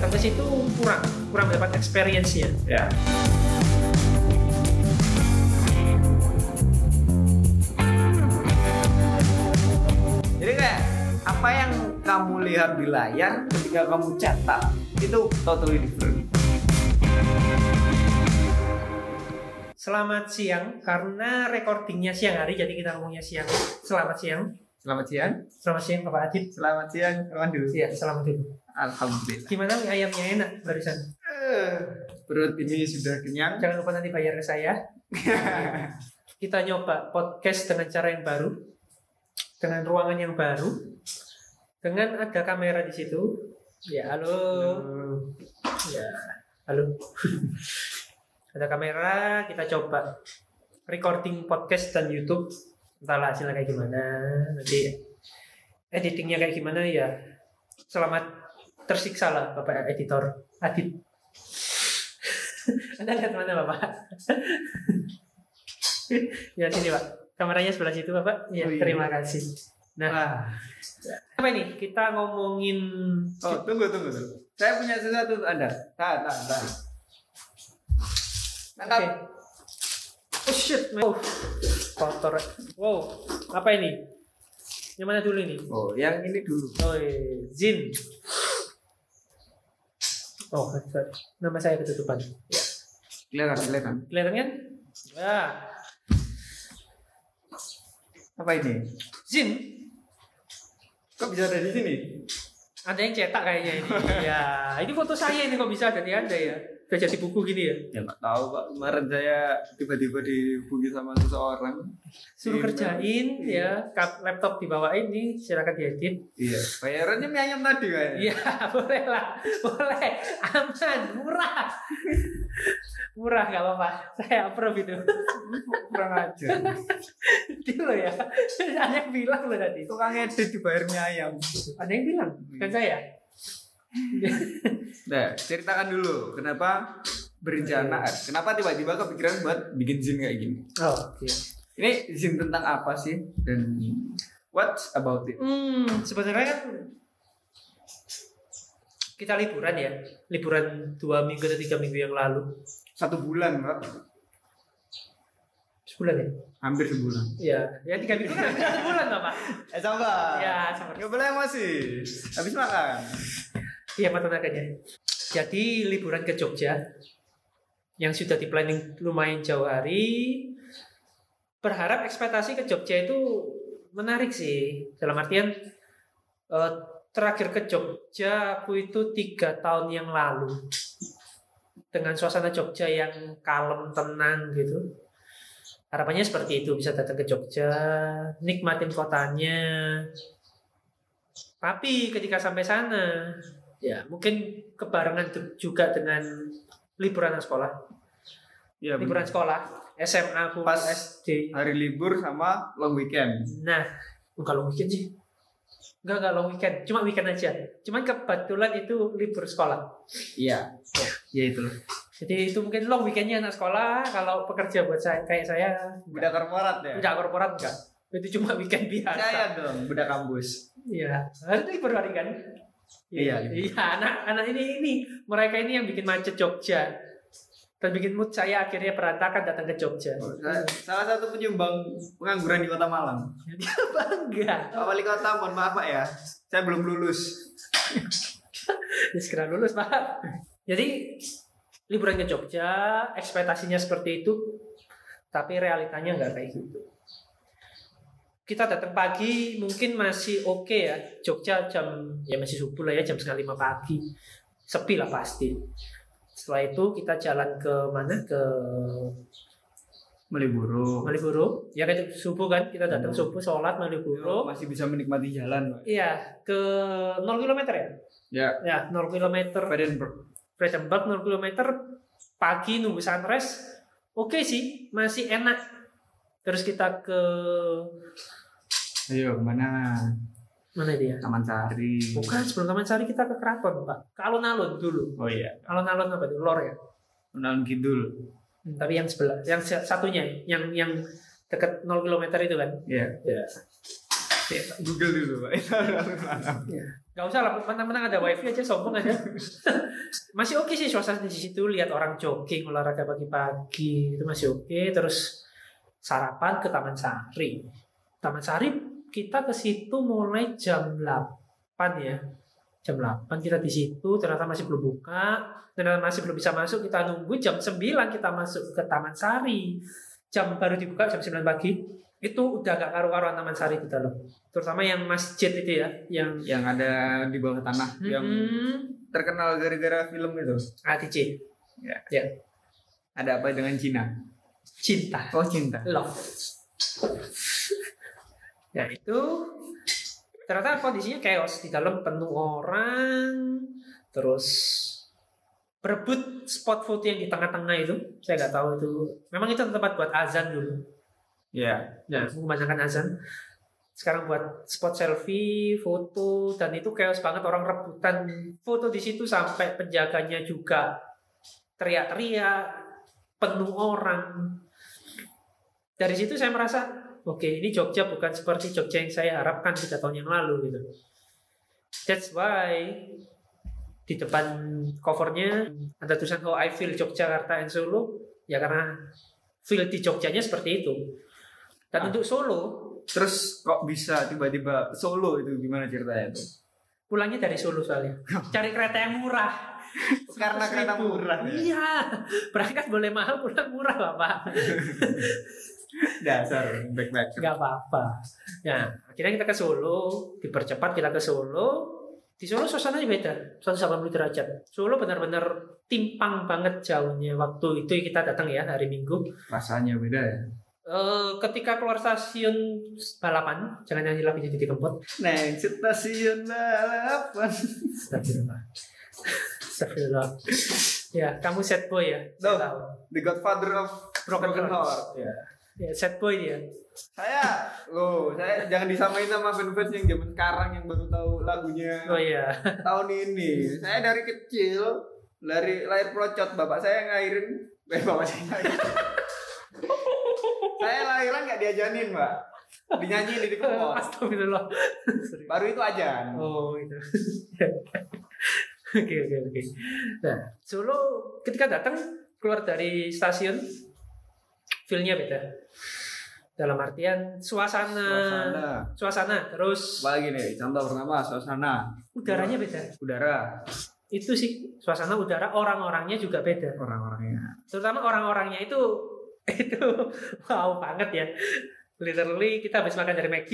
datang ke situ kurang kurang dapat experience-nya. Ya. Jadi kayak apa yang kamu lihat di layar ketika kamu cetak itu totally different. Selamat siang, karena recordingnya siang hari, jadi kita ngomongnya siang. Selamat siang. Selamat siang. Selamat siang, Bapak Adit. Selamat siang, Randu. Iya, selamat dulu. Alhamdulillah. Gimana mie ayamnya enak barusan? Eh, perut ini sudah kenyang. Jangan lupa nanti bayar ke saya. Kita nyoba podcast dengan cara yang baru, dengan ruangan yang baru, dengan ada kamera di situ. Ya, halo. Ya, halo. ada kamera, kita coba recording podcast dan YouTube. Entahlah hasilnya kayak gimana. Nanti editingnya kayak gimana ya. Selamat tersiksa lah Bapak editor Adit. Anda lihat mana Bapak? ya sini Pak. Kameranya sebelah situ Bapak. Ya, Oh, iya. terima kasih. Nah, Wah. apa ini? Kita ngomongin Oh, tunggu, tunggu, tunggu. Saya punya sesuatu untuk Anda. Tahan, tahan, tahan. Tangkap. Oke. Oh shit, man. Oh, kotor. Wow, apa ini? Yang mana dulu ini? Oh, yang ini dulu. Oh, iya. Zin. Oh, sorry. Nama saya ketutupan. Ya. Kelihatan, kelihatan. Kelihatan kan? Ya. Apa ini? Zin. Kok bisa ada di sini? Ada yang cetak kayaknya ini. ya, ini foto saya ini kok bisa ada di Anda ya. Udah jadi buku gini ya. Ya nggak tahu pak. Kemarin saya tiba-tiba dihubungi sama seseorang. Suruh Iya. kerjain ya, kap- laptop dibawain nih, silakan diedit. Iya. Bayarannya mie ayam tadi kayaknya. Iya, boleh lah. Boleh. Aman, murah. Murah gak apa-apa. Saya approve itu. Kurang aja. Itu loh ya. Ada yang bilang loh tadi. Tukang edit dibayar mie ayam. Ada yang bilang, kan saya. Nah, ceritakan dulu kenapa berencana, kenapa tiba-tiba kepikiran buat bikin zin kayak gini. Oh, oke. Ini zin tentang apa sih dan what about it? Hmm, sebenarnya kan kita liburan ya. Liburan dua minggu atau tiga minggu yang lalu. Satu bulan pak, Sebulan ya? hampir sebulan. Iya, ya tiga minggu kan hampir satu bulan Bapak. Eh sabar. Ya, sabar. Nggak boleh emosi. Habis makan. Iya mata naganya. Jadi liburan ke Jogja yang sudah di planning lumayan jauh hari. Berharap ekspektasi ke Jogja itu menarik sih. Dalam artian eh, terakhir ke Jogja aku itu tiga tahun yang lalu dengan suasana Jogja yang kalem tenang gitu. Harapannya seperti itu bisa datang ke Jogja, nikmatin kotanya. Tapi ketika sampai sana, ya mungkin kebarengan juga dengan liburan sekolah Ya, liburan sekolah SMA aku Pas. SD hari libur sama long weekend. nah bukan long weekend sih enggak enggak long weekend cuma weekend aja cuman kebetulan itu libur sekolah Iya. Ya itu. jadi itu mungkin long weekendnya anak sekolah kalau pekerja buat saya kayak saya Budak korporat ya. tidak korporat enggak itu cuma weekend Saya biasa dong, budak kampus. iya hari libur hari kan Iya, iya anak anak ini ini mereka ini yang bikin macet Jogja dan bikin mood saya akhirnya berantakan datang ke Jogja Sa- Salah satu penyumbang pengangguran di Kota Malang. dia bangga Pak Wali Kota, mohon maaf Pak ya. Saya belum lulus. ya segera lulus pak jadi liburan ke Jogja ekspektasinya seperti itu tapi realitanya nggak kayak gitu kita datang pagi mungkin masih oke ya. Jogja jam ya masih subuh lah ya jam setengah lima pagi. Sepi lah pasti. Setelah itu kita jalan ke mana? Ke Malioboro. Malioboro. Ya kan subuh kan? Kita datang Hmm. subuh sholat Malioboro. Masih bisa menikmati jalan Pak. iya ke 0 km ya? Ya, ya 0 km Edinburgh. Fredenberg 0 km pagi nunggu sunrise. Oke sih masih enak. Terus kita ke Ayo ke mana? mana dia Taman Sari. bukan sebelum Taman Sari kita ke keraton pak ke alun-alun dulu Oh iya. alun-alun apa itu lor ya Alun Kidul. Hmm, tapi yang sebelah yang sa- satunya yang yang dekat 0 km itu kan Iya. ya Google dulu pak. Itu alun-alun. Gak usah lah, menang-menang ada wifi aja sombong aja. masih oke sih suasana di situ, lihat orang jogging, olahraga pagi-pagi itu masih oke. Terus sarapan ke Taman Sari. Taman Sari kita ke situ mulai jam 8 ya. Jam 8 kita di situ, ternyata masih belum buka, ternyata masih belum bisa masuk. Kita nunggu jam 9 kita masuk ke Taman Sari. Jam baru dibuka jam 9 pagi. Itu udah gak karu-karuan Taman Sari kita loh. Terutama yang masjid itu ya, yang Yang ada di bawah tanah yang Mm-mm. terkenal gara-gara film itu. ATC Ada apa dengan Cina? cinta Oh cinta. love ya itu ternyata kondisinya chaos. Di dalam penuh orang terus berebut spot foto yang di tengah-tengah itu saya nggak tahu itu. Memang itu tempat buat azan dulu. Ya. ya kebanyakan azan. Sekarang buat spot selfie foto dan itu chaos banget. Orang rebutan foto di situ sampai penjaganya juga teriak-teriak penuh orang. Dari situ saya merasa oke ini Jogja bukan seperti Jogja yang saya harapkan tiga tahun yang lalu gitu that's why di depan covernya ada tulisan oh I feel Yogyakarta and Solo ya karena feel di Jogjanya seperti itu dan Ah. untuk Solo Terus kok bisa tiba-tiba solo itu gimana ceritanya tuh? pulangnya dari Solo soalnya cari kereta yang murah Karena kereta 100.000. murah ya? iya berangkat boleh mahal pulang murah bapak Dasar backpacker. nggak apa-apa ya akhirnya kita ke Solo dipercepat kita ke Solo di Solo suasananya beda 180 derajat Solo benar-benar timpang banget jauhnya waktu itu kita datang ya hari Minggu Rasanya beda ya. Eh, ketika keluar stasiun balapan jangan nyanyi lagi jadi kempot Neng stasiun balapan. Astagfirullah Astagfirullah ya kamu set boy ya tahu The Godfather of Broken Broken Heart. Heart. Ya. Ya set boy dia Saya, loh, saya jangan disamain sama fans-fans yang zaman sekarang yang baru tahu lagunya oh iya tahun ini. Saya dari kecil, dari lahir pelocot, bapak saya ngairin, eh bapak saya ngairin. saya lahiran nggak diajanin, mbak. Dinyanyiin di kepot. Astagfirullah Baru itu ajan. Oh itu. Oke oke oke. Nah Solo ketika datang keluar dari stasiun, feelnya beda. Dalam artian suasana, Suasana. suasana, terus Apalagi nih, contoh pertama suasana, udaranya beda. udara, Itu sih suasana udara, orang-orangnya juga beda. orang-orangnya. Terutama orang-orangnya itu itu wow banget ya. Literally kita habis makan dari McD,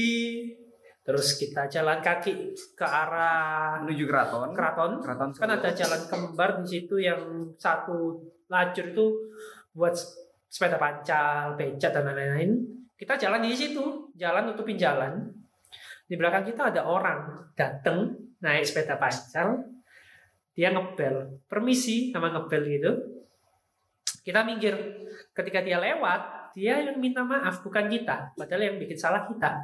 terus kita jalan kaki ke arah Menuju keraton. keraton Keraton kan ada jalan kembar di situ yang satu lajur itu buat sepeda pancal, becak dan lain-lain. Kita jalan di situ, jalan nutupin jalan. Di belakang kita ada orang datang naik sepeda pancal, dia ngebel, permisi sama ngebel gitu. Kita minggir. Ketika dia lewat, dia yang minta maaf bukan kita, padahal yang bikin salah kita.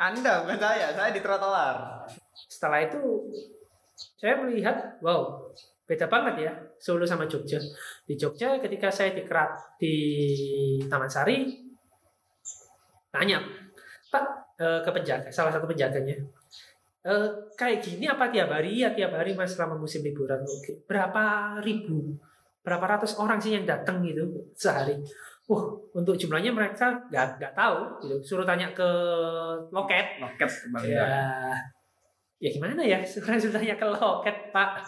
Anda bukan saya, saya di trotoar. Setelah itu saya melihat, wow, beda banget ya Solo sama Jogja. Di Jogja ketika saya di Kerat di Taman Sari, tanya, Pak eh, ke penjaga, salah satu penjaganya, "Eh, kayak gini apa tiap hari? Ya tiap hari mas selama musim liburan. Oke, berapa ribu, berapa ratus orang sih yang datang gitu sehari? Wah, untuk jumlahnya mereka nggak nggak tahu. Gitu. Suruh tanya ke loket, Loket kembali. Ya, ya gimana ya? Sebenarnya sudahnya ke loket pak,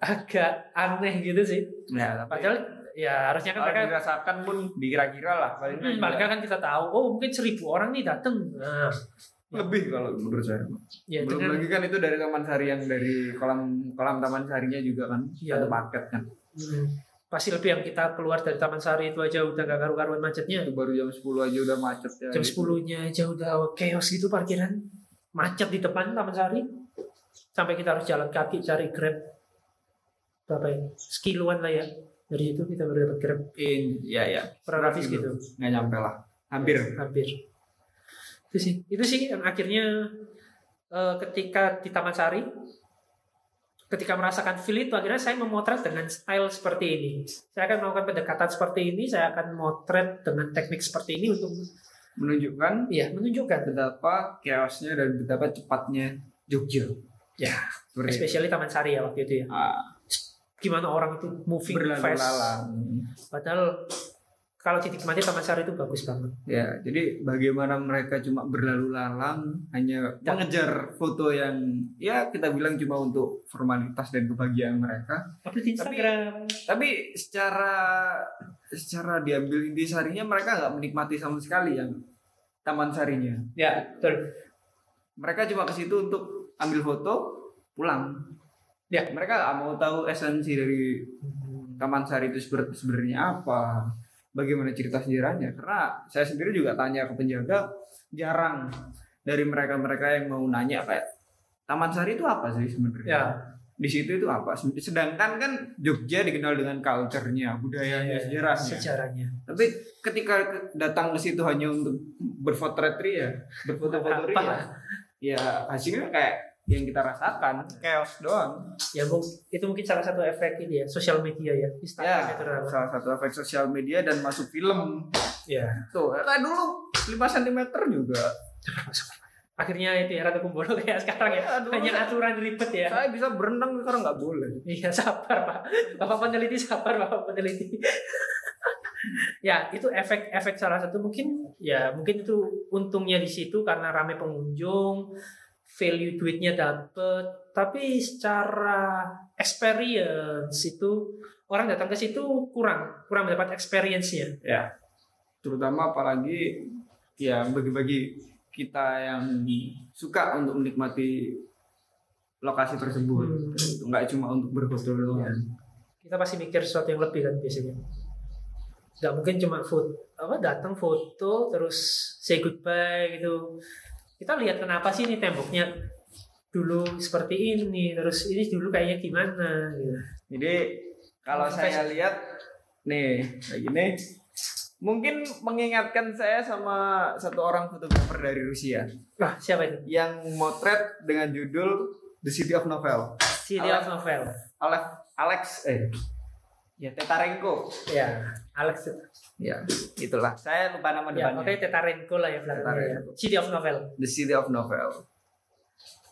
agak aneh gitu sih. Ya, tapi Padahal ya harusnya kan mereka, dirasakan pun dikira-kira lah paling hmm, mereka kan kita tahu. Oh mungkin seribu orang nih datang. Nah, lebih kalau menurut saya. ya Belum dengan lagi kan itu dari taman sari yang dari kolam kolam taman sarinya juga kan Iya. satu paket kan. hmm, pasti lebih yang kita keluar dari Taman Sari itu aja udah gak karu-karuan macetnya. Itu baru jam 10 aja udah macet ya. Jam gitu. 10-nya aja udah chaos gitu parkiran. Macet di depan Taman Sari. Sampai kita harus jalan kaki cari Grab. Berapa ini? Sekiluan lah ya. Dari situ kita baru dapat Grab. In, ya ya. Per habis gitu. Nggak nyampe lah. Hampir. hampir itu sih itu sih yang akhirnya eh, ketika di Taman Sari ketika merasakan feel itu akhirnya saya memotret dengan style seperti ini saya akan melakukan pendekatan seperti ini saya akan motret dengan teknik seperti ini untuk menunjukkan Iya, menunjukkan. betapa chaosnya dan betapa cepatnya Jogja. Ya, itu. especially Taman Sari ya waktu itu ya. Ah, Gimana orang itu moving fast. berlalu-lalang. Padahal kalau dinikmati Taman Sari itu bagus banget. Ya, jadi bagaimana mereka cuma berlalu lalang hanya Dan- mengejar foto yang ya kita bilang cuma untuk formalitas dan kebahagiaan mereka. Upload di Instagram. Tapi secara secara diambil inti sarinya mereka nggak menikmati sama sekali yang taman sarinya. Ya, betul. Mereka cuma ke situ untuk ambil foto, pulang. Ya. Mereka mau tahu esensi dari taman sari itu sebenarnya apa, bagaimana cerita sejarahnya. Karena saya sendiri juga tanya ke penjaga, jarang dari mereka-mereka yang mau nanya kayak taman sari itu apa sih sebenarnya? Ya, Di situ itu apa? Sedangkan kan Jogja dikenal dengan culture-nya, budayanya, ya, sejarahnya. sejarahnya. Tapi ketika ke- datang ke situ hanya untuk berfoto ria, berfoto-foto ria, ya hasilnya kayak yang kita rasakan, chaos doang. Ya, Bu, itu mungkin salah satu efek ini ya, sosial media ya. Instagram Ya, itu salah satu efek sosial media dan masuk film. Ya. Tuh, kayak dulu 5 cm juga. Akhirnya itu ya Ratu Kumbolo kayak sekarang ya. Aduh, Hanya saya- aturan ribet ya. Saya bisa berenang sekarang nggak boleh. Iya sabar pak, bapak peneliti sabar bapak peneliti. ya itu efek-efek salah satu mungkin ya mungkin itu untungnya di situ karena rame pengunjung, value duitnya dapet, tapi secara experience itu orang datang ke situ kurang kurang mendapat experience-nya. Terutama apalagi ya bagi-bagi kita yang suka untuk menikmati lokasi tersebut. Hmm. Nggak cuma untuk berfoto doang. Kita pasti mikir sesuatu yang lebih kan biasanya. Gak mungkin cuma foto apa datang foto terus say goodbye gitu. Kita lihat kenapa sih ini temboknya dulu seperti ini terus ini dulu kayaknya gimana gitu. Jadi kalau Sampai- saya lihat nih kayak gini mungkin mengingatkan saya sama satu orang fotografer dari Rusia Wah siapa itu? yang motret dengan judul The City of Novel. City Alex. of Novel. Alex Alex eh ya Tetarenko. Ya Alex. Ya, itulah. Saya lupa nama Ya depannya. makanya Tetarenko lah ya belakangnya. ya. Tetarenko. City of Novel. The City of Novel.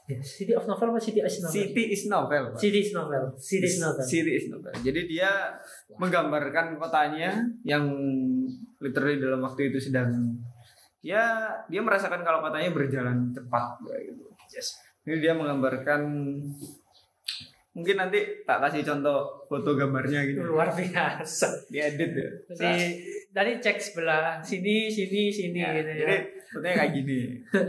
Ya, City of Novel apa City is Novel? City is Novel. Pak. City is Novel. City is Novel. City is Novel. Jadi dia menggambarkan kotanya yang literally dalam waktu itu sedang ya dia merasakan kalau kotanya berjalan cepat gitu. Yes. Ini dia menggambarkan mungkin nanti tak kasih contoh foto gambarnya gitu. Luar biasa. Diedit ya. Jadi tadi cek sebelah sini sini sini Ya, gitu ya. jadi fotonya kayak gini.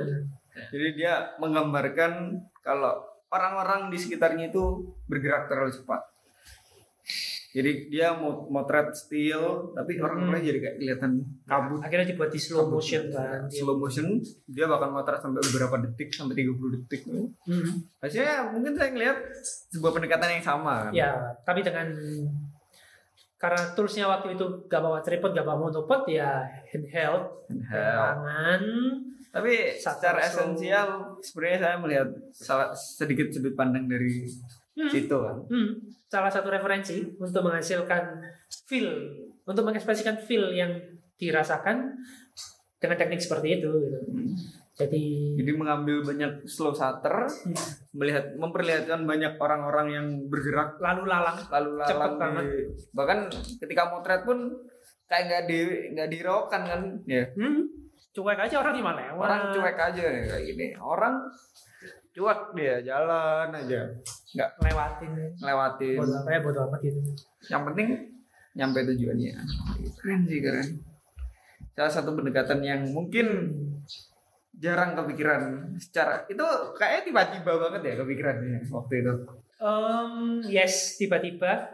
Jadi dia menggambarkan kalau orang-orang di sekitarnya itu bergerak terlalu cepat. Jadi dia mau motret still, tapi orang-orang jadi kayak kelihatan kabut. Akhirnya dibuat di slow kabut. motion kan. Slow motion, dia bakal motret sampai beberapa detik, sampai 30 detik. Hmm. Hasilnya mungkin saya ngelihat sebuah pendekatan yang sama. kan. Ya, tapi dengan karena toolsnya waktu itu gak bawa tripod, gak bawa monopod ya handheld, Handheld. tangan. Tapi secara slow. esensial, sebenarnya saya melihat salah sedikit sudut pandang dari Hmm. situ kan. Hmm, salah satu referensi untuk menghasilkan feel, untuk mengekspresikan feel yang dirasakan dengan teknik seperti itu. Gitu. Hmm. Jadi, Jadi mengambil banyak slow shutter, melihat memperlihatkan banyak orang-orang yang bergerak lalu lalang. lalu Cepet lalang banget. di, bahkan ketika motret pun kayak nggak di nggak diraukan kan ya Hmm, cuek aja orang lewat. orang cuek aja kayak gini orang cuek dia jalan aja nggak lewatin. ngelewatin Bodo apa ya bodo amat gitu. yang penting nyampe tujuannya keren sih keren salah satu pendekatan yang mungkin jarang kepikiran secara itu kayaknya tiba-tiba banget ya kepikirannya waktu itu Um, yes, tiba-tiba.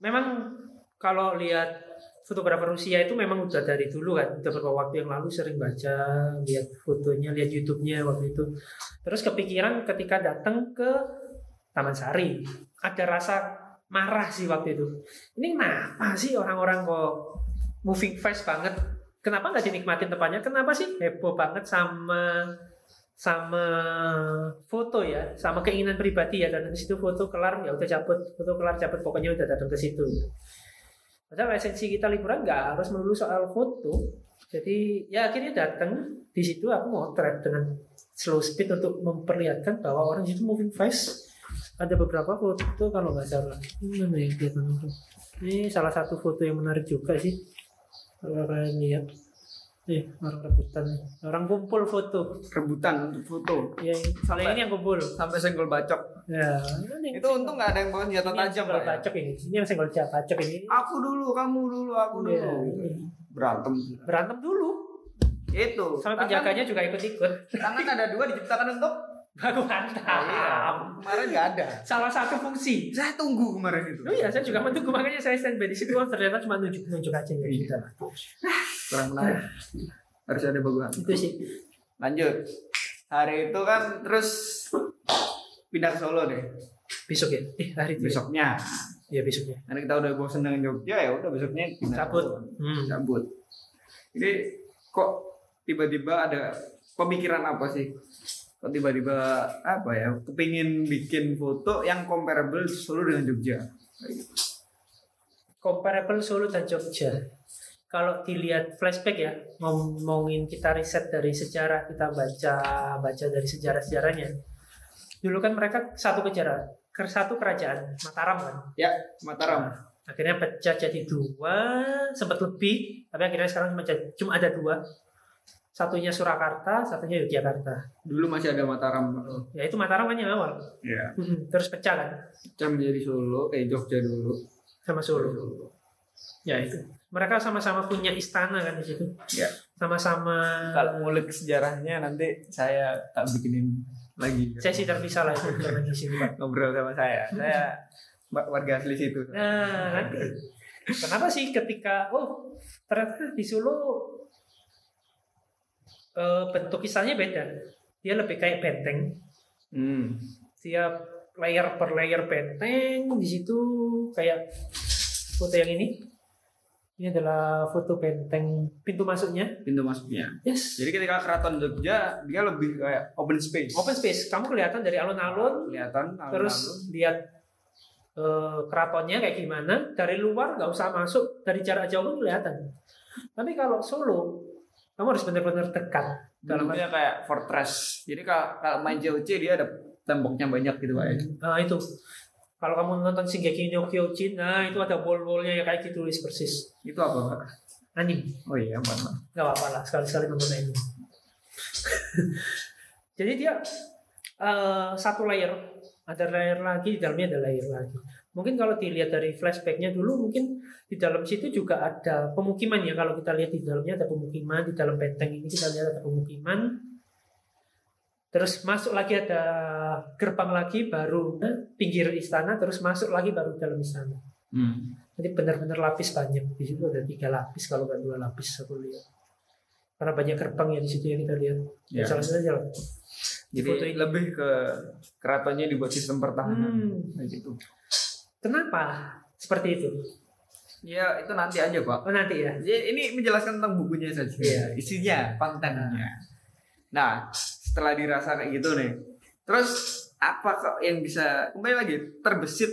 Memang kalau lihat fotografer Rusia itu memang udah dari dulu kan, udah beberapa waktu yang lalu sering baca, lihat fotonya, lihat YouTube-nya waktu itu. Terus kepikiran ketika datang ke Taman Sari, ada rasa marah sih waktu itu. Ini kenapa sih orang-orang kok moving fast banget? Kenapa nggak dinikmatin tempatnya? Kenapa sih heboh banget sama sama foto ya, sama keinginan pribadi ya dan di situ foto kelar ya udah cabut, foto kelar cabut pokoknya udah datang ke situ. Padahal esensi kita liburan nggak harus melulu soal foto. Jadi ya akhirnya datang di situ aku mau trap dengan slow speed untuk memperlihatkan bahwa orang itu moving fast. Ada beberapa foto kalau nggak salah. Ini Mana? Ini salah satu foto yang menarik juga sih. Kalau kalian lihat. Nih, orang rebutan. Orang kumpul foto. rebutan untuk foto Ya, Sampai- ini yang kumpul. sampai senggol bacok Ya, itu untung nggak ada yang bawa senjata tajam Pak, ya. ini. Ini yang senggol bacok ini. aku dulu kamu dulu aku dulu Iya, Gitu. ini. berantem Berantem dulu. itu Sampai Tangan- penjaganya juga ikut-ikut. tangan ada dua diciptakan untuk Baku Ah, iya. hantam. kemarin nggak ada Salah satu fungsi. saya tunggu kemarin itu Oh iya, saya juga menunggu makanya saya standby di situ. Oh, ternyata cuma nunjuk-nunjuk aja ya. Iya. Kurang menarik harus ada bagusan Itu sih. lanjut hari itu kan terus pindah ke Solo deh Besok ya. Eh, hari itu. ya? besoknya Iya, besoknya. karena kita udah bosan dengan Jogja ya udah besoknya Cabut. Hmm. cabut jadi kok tiba-tiba ada pemikiran apa sih kok tiba-tiba apa ya kepingin bikin foto yang comparable Solo dengan Jogja Comparable Solo dan Jogja. Kalau dilihat flashback ya, ngomongin kita riset dari sejarah, kita baca baca dari sejarah-sejarahnya. Dulu kan mereka satu kejarah, ke satu kerajaan Mataram kan. Mataram Akhirnya pecah jadi dua, sempat lebih, tapi akhirnya sekarang cuma, jadi- cuma ada dua. Satunya Surakarta, satunya Yogyakarta. dulu masih ada Mataram Ya itu Mataram kan yang awal. ya Terus pecah kan pecah menjadi Solo eh Jogja dulu sama Solo. Ya itu. Mereka sama-sama punya istana kan di situ. Ya. Sama-sama kalau ngulik sejarahnya nanti saya tak bikinin lagi saya sih terpisah lah itu jangan di sini Pak. ngobrol sama saya saya wa- warga asli situ Nah, nanti. Kenapa sih ketika oh ternyata di Solo eh, bentuk istana beda. Dia lebih kayak benteng. hmm. Dia layer per layer benteng di situ kayak foto yang ini. Ini adalah foto benteng pintu masuknya. pintu masuknya Yes. jadi ketika keraton Jogja dia lebih kayak open space Open space. Kamu kelihatan dari alun-alun, kelihatan terus lihat eh, keratonnya kayak gimana. Dari luar nggak usah masuk, dari jarak jauh pun kelihatan. Tapi kalau Solo, kamu harus benar-benar dekat. Dalam dalamnya kayak fortress jadi kalau, kalau main COC dia ada temboknya banyak gitu pak Nah itu. Kalau kamu nonton Shingeki no Kyojin, nah itu ada wall-wallnya ya kayak ditulis persis. itu apa pak Anime. oh iya mana Gak apa-apa lah, sekali-sekali nonton anime. Jadi dia eh, satu layer, ada layer lagi, di dalamnya ada layer lagi. Mungkin kalau dilihat dari flashbacknya dulu, mungkin di dalam situ juga ada pemukiman ya. Kalau kita lihat di dalamnya ada pemukiman, di dalam benteng ini kita lihat ada pemukiman. Terus masuk lagi ada gerbang lagi, baru pinggir istana, terus masuk lagi baru dalam istana. hmm. Jadi benar-benar lapis banyak. Di situ ada tiga lapis kalau nggak dua lapis aku lihat. Karena banyak gerbang ya di situ yang kita lihat. Ya. Salah satu aja lah. jadi Foto ini. lebih ke keratonnya dibuat sistem pertahanan Hmm. kayak gitu Kenapa seperti itu? ya itu nanti aja pak Oh nanti ya. Jadi ini menjelaskan tentang bukunya saja Iya. isinya kontennya nah setelah dirasa kayak gitu nih terus apa kok yang bisa kembali lagi terbesit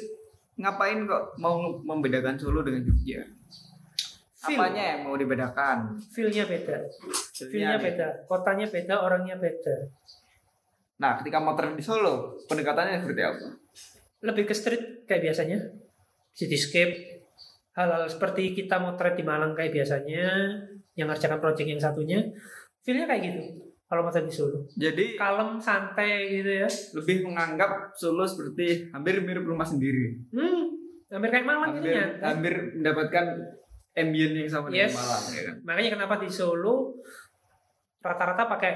ngapain kok mau membedakan Solo dengan Jogja Feel. apanya yang mau dibedakan Feel-nya beda. Feel-nya nih. beda. Kotanya beda, orangnya beda. nah ketika motret di Solo pendekatannya seperti apa Lebih ke street kayak biasanya. Cityscape. Hal-hal seperti kita motret di Malang kayak biasanya. Yang ngerjakan project yang satunya. Feel-nya kayak gitu. Kalau motret di Solo. jadi Kalem, santai gitu ya. lebih menganggap Solo seperti hampir mirip rumah sendiri Hmm, hampir kayak Malang hampir ini hampir mendapatkan ambient yang sama Yes. dengan Malang ya kan Makanya kenapa di Solo rata-rata pakai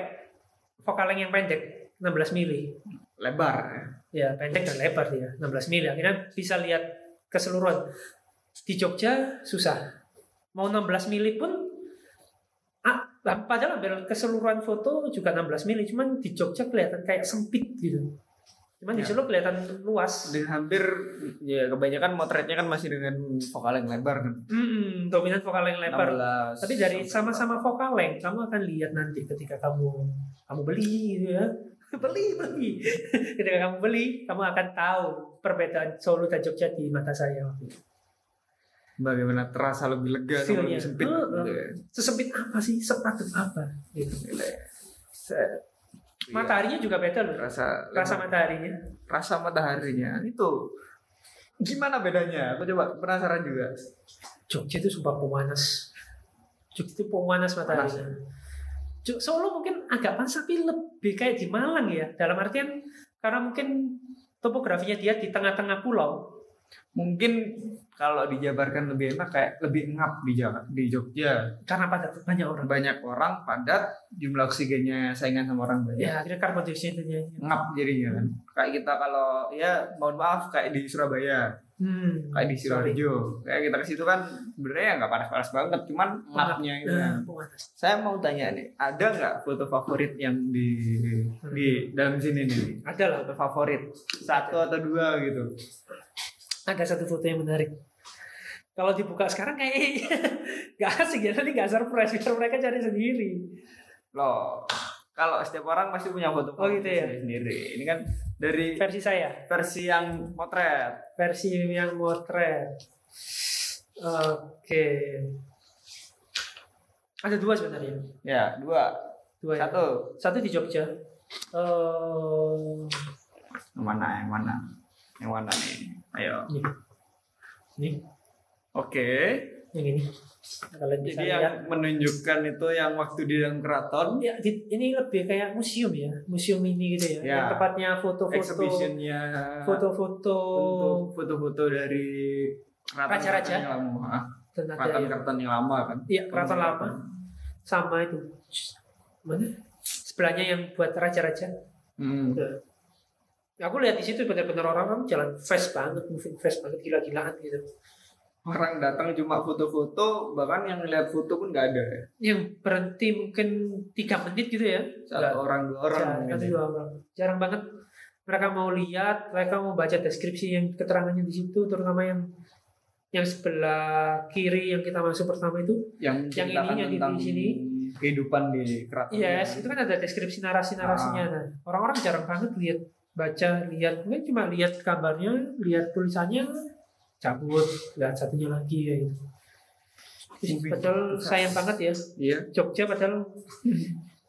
vokaleng yang pendek, 16 mili. lebar ya. Ya, pendek dan lebar dia, 16 mili. Akhirnya bisa lihat keseluruhan. Di Jogja susah. Mau 16 mili pun ah, padahal keseluruhan foto juga 16 mili, cuman di Jogja kelihatan kayak sempit gitu. Cuman di Ya. Solo kelihatan luas. dan hampir ya kebanyakan motretnya kan masih dengan vokal yang lebar kan Hmm, dominan vokaleng lebar. 16 Tapi dari sama-sama vokaleng, kamu akan lihat nanti ketika kamu kamu beli gitu ya. beli, beli. ketika kamu beli, kamu akan tahu perbedaan Solo dan Jogja di mata saya. waktu itu. Bagaimana terasa lebih lega Feel-nya. lebih sempit Heeh. gitu ya. Sesempit apa sih? Sepadat apa? Gitu. Ya. Iya, Mataharinya juga beda loh. rasa Rasa mataharinya. rasa mataharinya itu gimana bedanya aku coba penasaran juga Jogja itu sumpah pemanas. Jogja itu pemanas mataharinya. Jog- Solo mungkin agak panas tapi lebih kayak di Malang ya. Dalam artian karena mungkin topografinya dia di tengah-tengah pulau. Mungkin kalau dijabarkan lebih enak kayak lebih ngap di Jakarta di Jogja. Karena padat banyak orang. banyak orang padat jumlah oksigennya saingan sama orang banyak. Ya, akhirnya karbon dioksida ngap jadinya kan. Kayak kita kalau ya mohon maaf kayak di Surabaya. Hmm. kayak di Sidoarjo. kayak kita ke situ kan sebenarnya nggak panas-panas banget cuman ngapnya itu. Kan. Saya mau tanya nih ada nggak foto favorit yang di di dalam sini nih? Ada lah. foto favorit satu atau dua gitu Ada satu foto yang menarik. Kalau dibuka sekarang kayaknya nggak asik ya, nanti nggak surprise biar mereka cari sendiri. loh kalau setiap orang pasti punya foto Oh, gitu ya? sendiri ini kan dari Versi saya, versi yang potret versi yang motret. Oke. Ada dua sebenarnya. ya dua Dua ya. satu Satu di Jogja. Eh, yang mana yang mana yang mana nih ayo ini. Ini, oke yang ini. Kalian bisa jadi yang lihat. menunjukkan itu yang waktu di dalam keraton Ya, ini lebih kayak museum ya, museum ini gitu ya. Ya. Yang tepatnya foto-foto, exhibitionnya foto-foto foto-foto dari keraton Raja-raja. yang lama Ah, keraton yang keraton yang lama kan Iya, keraton lama sama itu. Mana? Sebelahnya yang buat raja-raja. hmm. Aku lihat di situ benar-benar orang-orang jalan fast banget, moving fast banget, gila-gilaan gitu. orang datang cuma foto-foto bahkan yang lihat foto pun nggak ada ya Yang berhenti mungkin tiga menit gitu ya. satu orang dua orang Jarang, ya. dua orang. Jarang banget mereka mau lihat, mereka mau baca deskripsi yang keterangannya di situ, terutama yang yang sebelah kiri yang kita masuk pertama itu. yang Yang menceritakan ininya di- sini. kehidupan di keraton Yes, itu kan ada deskripsi narasi-narasinya. Nah, orang-orang jarang banget lihat baca, lihat mungkin cuma lihat gambarnya, lihat tulisannya, cabut, lihat satunya lagi ya gitu. Movie. Padahal sayang banget ya, iya Jogja padahal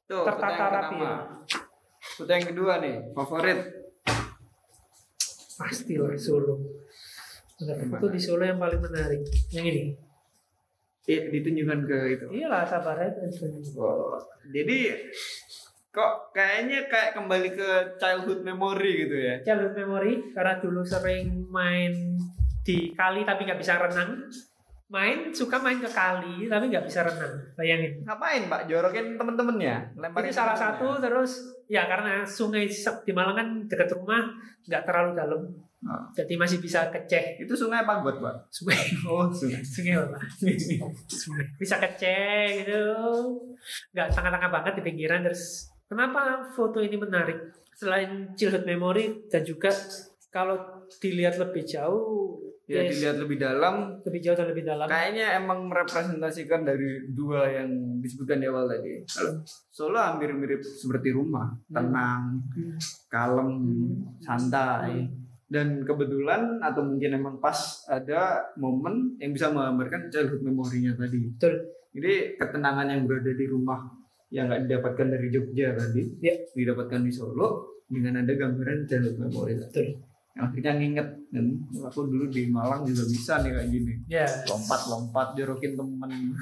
tuh Tertata rapi ya. foto yang kedua nih favorit pasti lah Solo. Ada foto di Solo yang paling menarik. Yang ini. eh, ditunjukkan ke itu Iyalah sabar aja. Oh, jadi kok kayaknya kayak kembali ke childhood memory gitu ya Childhood memory karena dulu sering main di kali tapi nggak bisa renang. Main suka main ke kali tapi nggak bisa renang. Bayangin. ngapain pak jorokin temen-temennya lemparin Itu salah satu terus ya karena sungai di Malang kan dekat rumah nggak terlalu dalam. Oh. Jadi masih bisa keceh. itu sungai apa buat pak Sungai. oh sungai Sungai apa? Sungai. Bisa keceh gitu. Nggak tengah-tengah banget di pinggiran terus. Kenapa foto ini menarik? Selain childhood memory dan juga kalau dilihat lebih jauh, ya yes, dilihat lebih dalam lebih jauh dan lebih dalam. kayaknya emang merepresentasikan dari dua yang disebutkan di awal tadi Solo hampir mirip seperti rumah tenang Hmm. kalem Hmm. santai dan kebetulan atau mungkin emang pas ada momen yang bisa menggambarkan childhood memorinya tadi Betul. jadi ketenangan yang berada di rumah yang nggak didapatkan dari Jogja tadi Ya. didapatkan di Solo dengan ada gambaran childhood memory tadi yang akhirnya nginget kan aku dulu di Malang juga bisa nih kayak gini Ya. lompat-lompat jorokin temen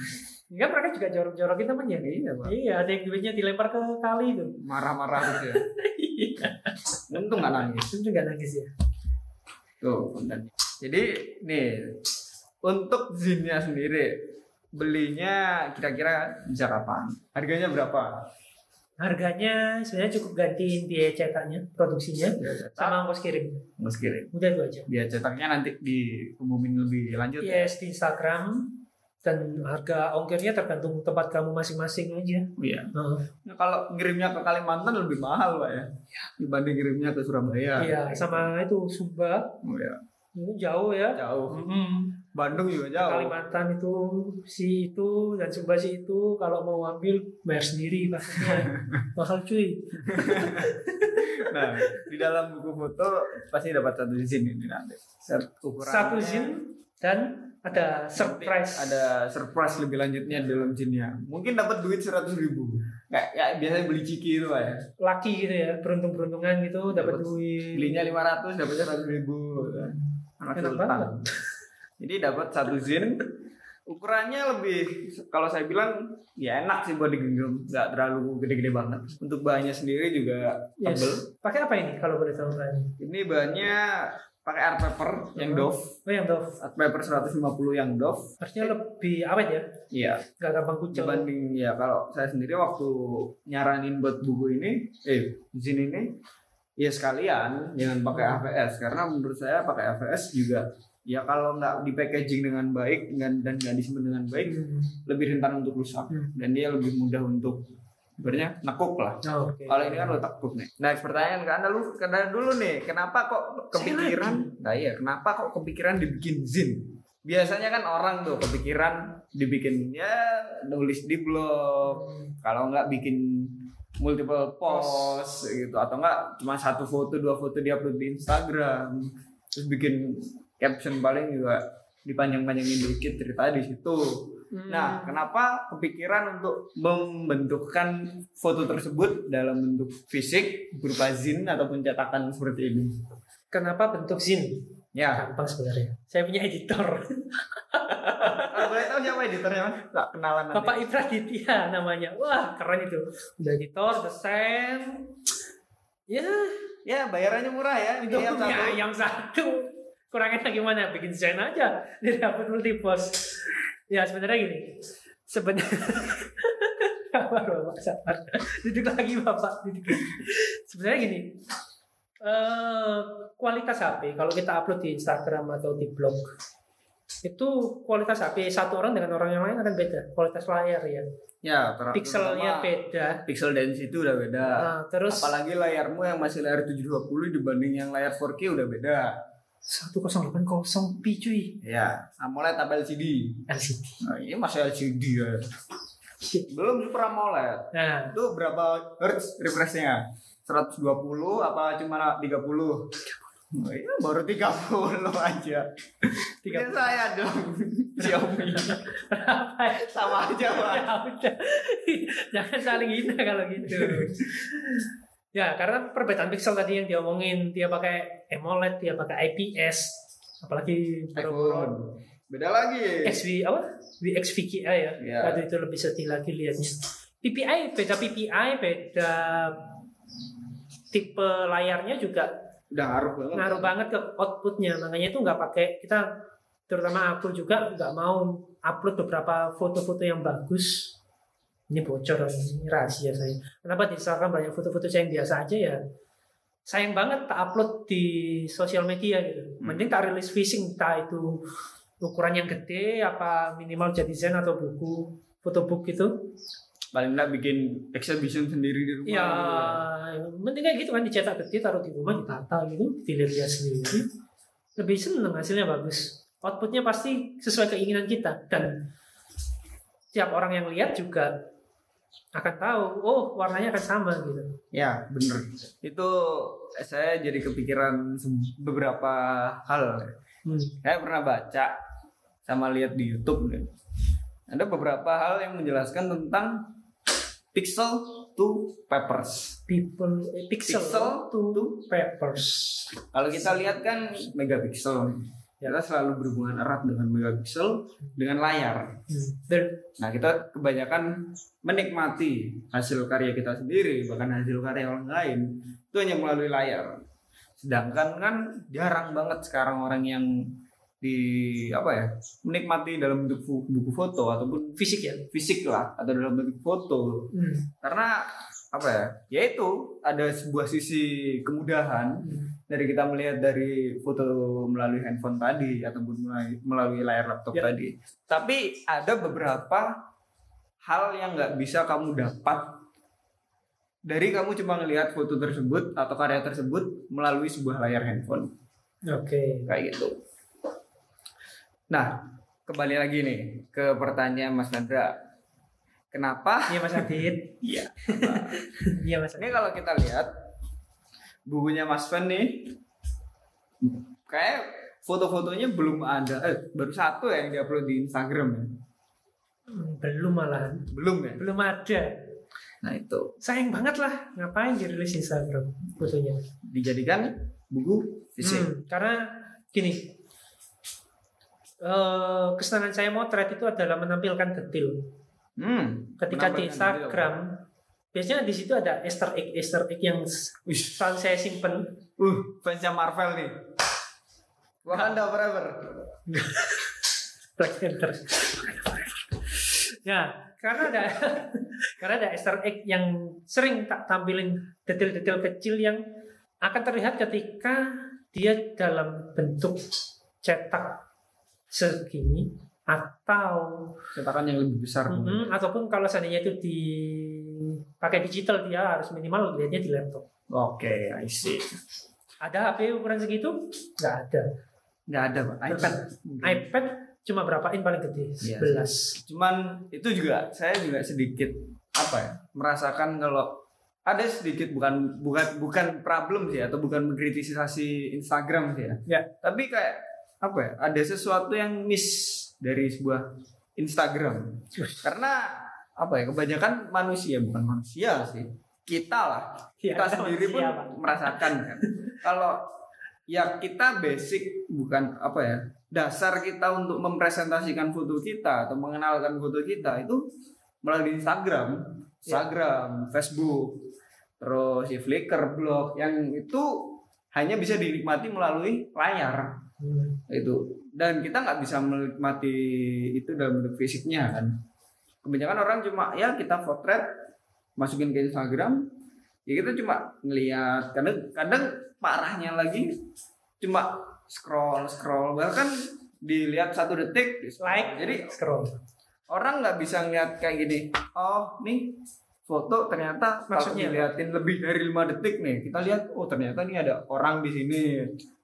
Enggak mereka juga jorok-jorokin temennya. iya pak Iya, ada yang duitnya dilempar ke kali itu. marah-marah gitu ya Iya. untung nggak nangis Itu juga nangis ya. tuh kontennya jadi nih untuk zinnya sendiri belinya kira-kira bisa kapan harganya berapa Harganya sebenarnya cukup gantiin biaya cetaknya, produksinya, cetak sama ongkos kirim. mas kirim Udah itu aja. dia cetaknya nanti diumumin lebih lanjut ya Yes, di Instagram dan harga ongkirnya tergantung tempat kamu masing-masing aja. iya Heeh. Nah, kalau ngirimnya ke Kalimantan lebih mahal pak ya dibanding ngirimnya ke Surabaya Iya, sama itu Sumba oh, ya. itu jauh ya. jauh Mm-mm. Bandung juga jauh Kalimantan itu si itu dan Sumba si itu kalau mau ambil bayar sendiri pastinya mahal cuy. nah di dalam buku foto pasti dapat satu izin ini nanti Satu zin dan ada surprise. ada surprise lebih lanjutnya dalam jinnya mungkin dapat duit seratus ribu kayak, kayak biasanya beli ciki itu ya laki gitu ya, beruntung-beruntungan gitu dapat duit. belinya 500 dapatnya seratus ribu anak Enak sultan banget. Jadi dapat satu zin. Ukurannya lebih kalau saya bilang ya enak sih buat digenggam. Nggak terlalu gede-gede banget. Untuk bahannya sendiri juga Yes. tebel. Pakai apa ini kalau boleh tahu Ran? ini bahannya pakai art paper yang Dove Oh yang Dove. art paper 150 yang Dove Harusnya lebih awet ya, iya. Nggak gampang kucel. dibanding ya kalau saya sendiri waktu nyaranin buat buku ini eh zin ini ya sekalian jangan pakai AVS karena menurut saya pakai AVS juga ya kalau nggak di packaging dengan baik dan dan nggak disimpan dengan baik Hmm. lebih rentan untuk rusak. Hmm. dan dia lebih mudah untuk sebenarnya nekuk lah. Oh, oke. kalau ini kan lo tekuk nih. Next pertanyaan ke anda lu ke anda dulu nih kenapa kok kepikiran? Nah iya kenapa kok kepikiran dibikin zin? Biasanya kan orang tuh kepikiran dibikin ya nulis di blog. Kalau nggak bikin multiple post gitu. Atau enggak cuma satu foto dua foto diupload di Instagram. Terus bikin caption paling juga dipanjang-panjangin dikit cerita di situ Hmm. Nah, kenapa kepikiran untuk membentukkan foto tersebut dalam bentuk fisik berupa zin ataupun cetakan seperti ini? kenapa bentuk zin? Ya, Gampang sebenarnya. Saya punya editor. kalau boleh tahu siapa editornya, Mas? Kenalan nanti. Bapak Ibra Ditya namanya. Wah, keren itu. Udah editor, desain. Ya, Ya, bayarannya murah ya. itu yang punya satu. ayam satu. Kurangnya gimana? Bikin desain aja. Dia dapat multi post. Ya, sebenarnya gini. Sebenarnya sabar bapak sabar duduk lagi bapak duduk lagi. sebenarnya gini eh kualitas HP kalau kita upload di Instagram atau di blog itu kualitas HP satu orang dengan orang yang lain akan beda kualitas layar ya Ya, pixelnya beda Pixel density itu udah beda. Nah, terus Apalagi layarmu yang masih layar 720 dibanding yang layar 4K udah beda. 1080 p cuy Ya, AMOLED apa LCD? LCD Nah, ini masih LCD ya. Belum Super AMOLED. nah Itu berapa hertz refreshnya? 120 apa cuma 30? Oh, iya, baru 30 aja. tiga Tiga saya dong. Xiaomi. berapa ya? Sama aja, Pak. ya udah jangan saling hina kalau gitu ya karena perbedaan pixel tadi yang diomongin dia pakai AMOLED dia pakai IPS apalagi iPhone. Beda lagi. XV apa VXVGA ya Ya. Aduh, itu lebih sedih lagi lihatnya PPI beda PPI beda tipe layarnya juga Udah ngaruh banget. ngaruh banget ke outputnya makanya itu nggak pakai kita terutama aku juga nggak mau upload beberapa foto-foto yang bagus ini bocor ini rahasia saya. Kenapa Instagram banyak foto-foto saya yang biasa aja ya? Sayang banget tak upload di sosial media gitu. Mending tak rilis phishing entah itu ukuran yang gede apa minimal jadi zen atau buku fotobook gitu. Paling enggak bikin exhibition sendiri di rumah. ya gitu. mending kayak gitu kan dicetak gede taruh di rumah ditata gitu dilihat sendiri. Lebih seneng hasilnya bagus. Outputnya pasti sesuai keinginan kita. Dan tiap orang yang lihat juga akan tahu oh warnanya akan sama gitu Ya, bener. Itu saya jadi kepikiran beberapa hal. hmm. Saya pernah baca sama lihat di YouTube nih. Ada beberapa hal yang menjelaskan tentang pixel to papers. people eh, pixel, Pixel to papers Kalau kita lihat kan megapiksel. Kita selalu berhubungan erat dengan megapiksel dengan layar. hmm. Nah, kita kebanyakan menikmati hasil karya kita sendiri, bahkan hasil karya orang lain itu hanya melalui layar. Sedangkan kan jarang banget sekarang orang yang di apa ya menikmati dalam bentuk buku foto ataupun fisik ya fisik lah atau dalam bentuk foto hmm. karena apa ya yaitu ada sebuah sisi kemudahan Hmm. Dari kita melihat dari foto melalui handphone tadi ataupun melalui, melalui layar laptop Ya. tadi. Tapi ada beberapa hal yang nggak bisa kamu dapat dari kamu cuma ngelihat foto tersebut atau karya tersebut melalui sebuah layar handphone oke kayak gitu. Nah, kembali lagi nih ke pertanyaan Mas Nandra. Kenapa? iya mas Adit Iya. iya mas Ini kalau kita lihat bukunya Mas Fen nih. Kayak foto-fotonya belum ada. Eh baru satu ya yang diupload di Instagram ya? Hmm, belum malahan. Belum ya? Belum ada. Nah itu. Sayang banget lah ngapain dirilis Instagram fotonya? Dijadikan buku fisik. Hmm, karena gini eh kesenangan saya motret itu adalah menampilkan detail. Hmm, ketika di Instagram biasanya di situ ada Easter egg Easter egg yang Wih, selalu saya simpen uh, fansnya Marvel nih. Wakanda forever. Black Panther ya karena ada karena ada Easter egg yang sering tak tampilin detail-detail kecil yang akan terlihat ketika dia dalam bentuk cetak segini atau Cetakan yang lebih besar. Mm-mm, ataupun kalau seandainya itu dipakai digital dia harus minimal lihatnya di laptop. Oke, I see. Ada HP ukuran segitu? Nggak ada. Nggak ada, Pak. iPad. iPad cuma berapa in paling gede? Iya. 11. Cuman itu juga saya juga sedikit apa ya? Merasakan kalau ada sedikit bukan bukan bukan problem sih atau bukan mengkritisasi Instagram sih ya. Ya. Tapi kayak apa ya? Ada sesuatu yang miss dari sebuah Instagram. Karena apa ya? Kebanyakan manusia bukan manusia sih. Kita lah Ya, kita sendiri pun manusia, Pak. merasakan kan. Kalau ya kita basic bukan apa ya dasar kita untuk mempresentasikan foto kita atau mengenalkan foto kita itu melalui Instagram, Instagram, Facebook, terus si Flickr, blog yang itu hanya bisa dinikmati melalui layar Hmm. itu dan kita nggak bisa menikmati itu dalam bentuk fisiknya kan kebanyakan orang cuma ya kita potret masukin ke Instagram ya kita cuma ngelihat kadang kadang parahnya lagi cuma scroll scroll bahkan dilihat satu detik di scroll. Like, jadi scroll. orang nggak bisa ngeliat kayak gini oh nih foto ternyata Maksudnya apa? diliatin lebih dari lima detik nih kita lihat oh ternyata nih ada orang di sini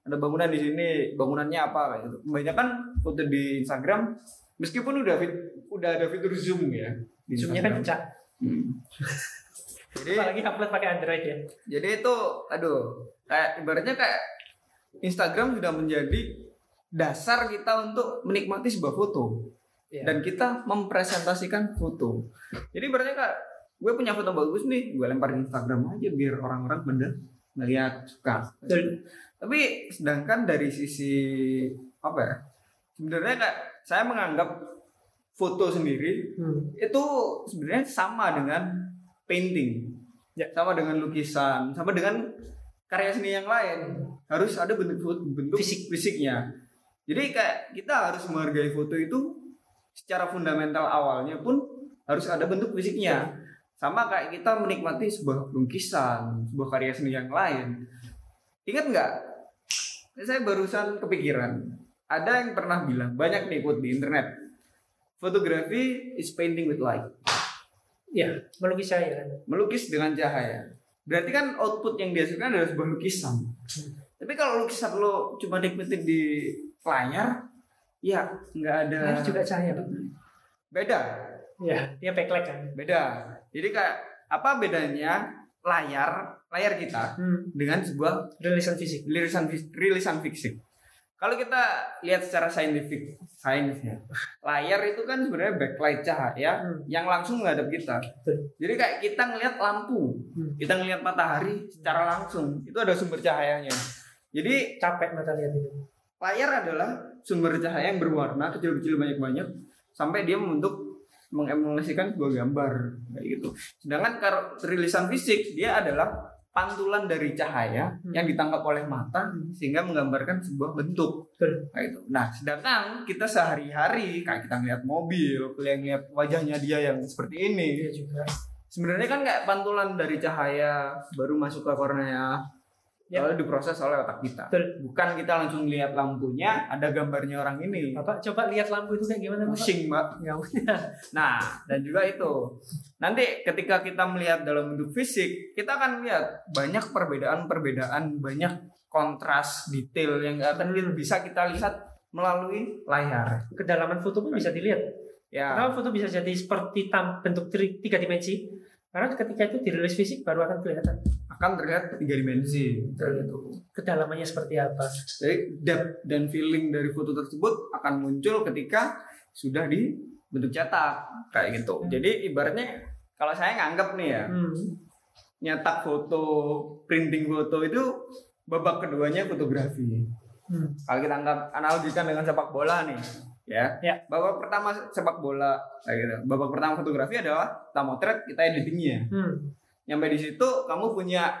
ada bangunan di sini bangunannya apa kayak gitu kebanyakan foto di Instagram meskipun udah fit- udah ada fitur zoom ya Zoomnya kan pecah. Hmm. jadi Apalagi upload pakai Android ya. jadi itu aduh kayak ibaratnya kayak Instagram sudah menjadi dasar kita untuk menikmati sebuah foto Iya. dan kita mempresentasikan foto. Jadi berarti kak, gue punya foto bagus nih, gue lempar di Instagram aja biar orang-orang bener ngeliat suka. Betul. Tapi sedangkan dari sisi apa ya? Sebenarnya kak, saya menganggap foto sendiri Hmm. itu sebenarnya sama dengan painting, Ya. sama dengan lukisan, sama dengan karya seni yang lain. Harus ada bentuk bentuk Fisik. fisiknya. Jadi kayak kita harus menghargai foto itu secara fundamental awalnya pun harus ada bentuk fisiknya. Sama kayak kita menikmati sebuah lukisan, sebuah karya seni yang lain. Ingat nggak? Saya barusan kepikiran. Ada yang pernah bilang banyak nih quote di internet. Fotografi is painting with light. Ya, melukis saya kan. Melukis dengan cahaya. Berarti kan output yang dihasilkan adalah sebuah lukisan. Tapi kalau lukisan lo cuma nikmatin di layar, ya nggak ada. Nah, juga cahaya. Beda, Ya, dia backlight kan. beda. Jadi kayak apa bedanya layar layar kita Hmm. dengan sebuah Rilisan fisik. rilisan fis- rilisan fisik. Kalau kita lihat secara saintifik, sains ya, layar itu kan sebenarnya backlight cahaya Hmm. yang langsung menghadap kita. Jadi kayak kita ngelihat lampu, Hmm. kita ngelihat matahari secara langsung, itu ada sumber cahayanya. Jadi Capek mata lihat itu. layar adalah sumber cahaya yang berwarna kecil-kecil banyak-banyak sampai dia membentuk mengemulasikan sebuah gambar kayak gitu. Sedangkan kalau rilisan fisik dia adalah pantulan dari cahaya Hmm. yang ditangkap oleh mata sehingga menggambarkan sebuah bentuk. Betul. Kayak gitu. Nah, sedangkan kita sehari-hari kayak kita ngeliat mobil, kita ngeliat wajahnya dia yang seperti ini. Dia juga. Sebenarnya kan kayak pantulan dari cahaya baru masuk ke kornea Ya. lalu diproses oleh otak kita. Betul. Bukan kita langsung lihat lampunya, ada gambarnya orang ini. Bapak coba lihat lampu itu kayak gimana, Bapak? Pusing, Mbak. Ya, Nah, dan juga itu. Nanti ketika kita melihat dalam bentuk fisik, kita akan lihat banyak perbedaan-perbedaan, banyak kontras detail yang akan bisa kita lihat melalui layar. kedalaman foto pun bisa dilihat. Ya, Kenapa foto bisa jadi seperti tam, bentuk tiga dimensi? Karena ketika itu dirilis fisik baru akan kelihatan. Akan terlihat tiga dimensi kayak gitu. Kedalamannya seperti apa? Jadi depth dan feeling dari foto tersebut akan muncul ketika sudah dibentuk cetak kayak gitu. Hmm. Jadi ibaratnya kalau saya nganggap nih ya, Hmm. nyetak foto, printing foto itu babak keduanya fotografi. Hmm. Kalau kita anggap analogikan dengan sepak bola nih, ya. Ya. Babak pertama sepak bola kayak gitu. Babak pertama fotografi adalah kita motret, kita editingnya. Hmm. Nyampe di situ kamu punya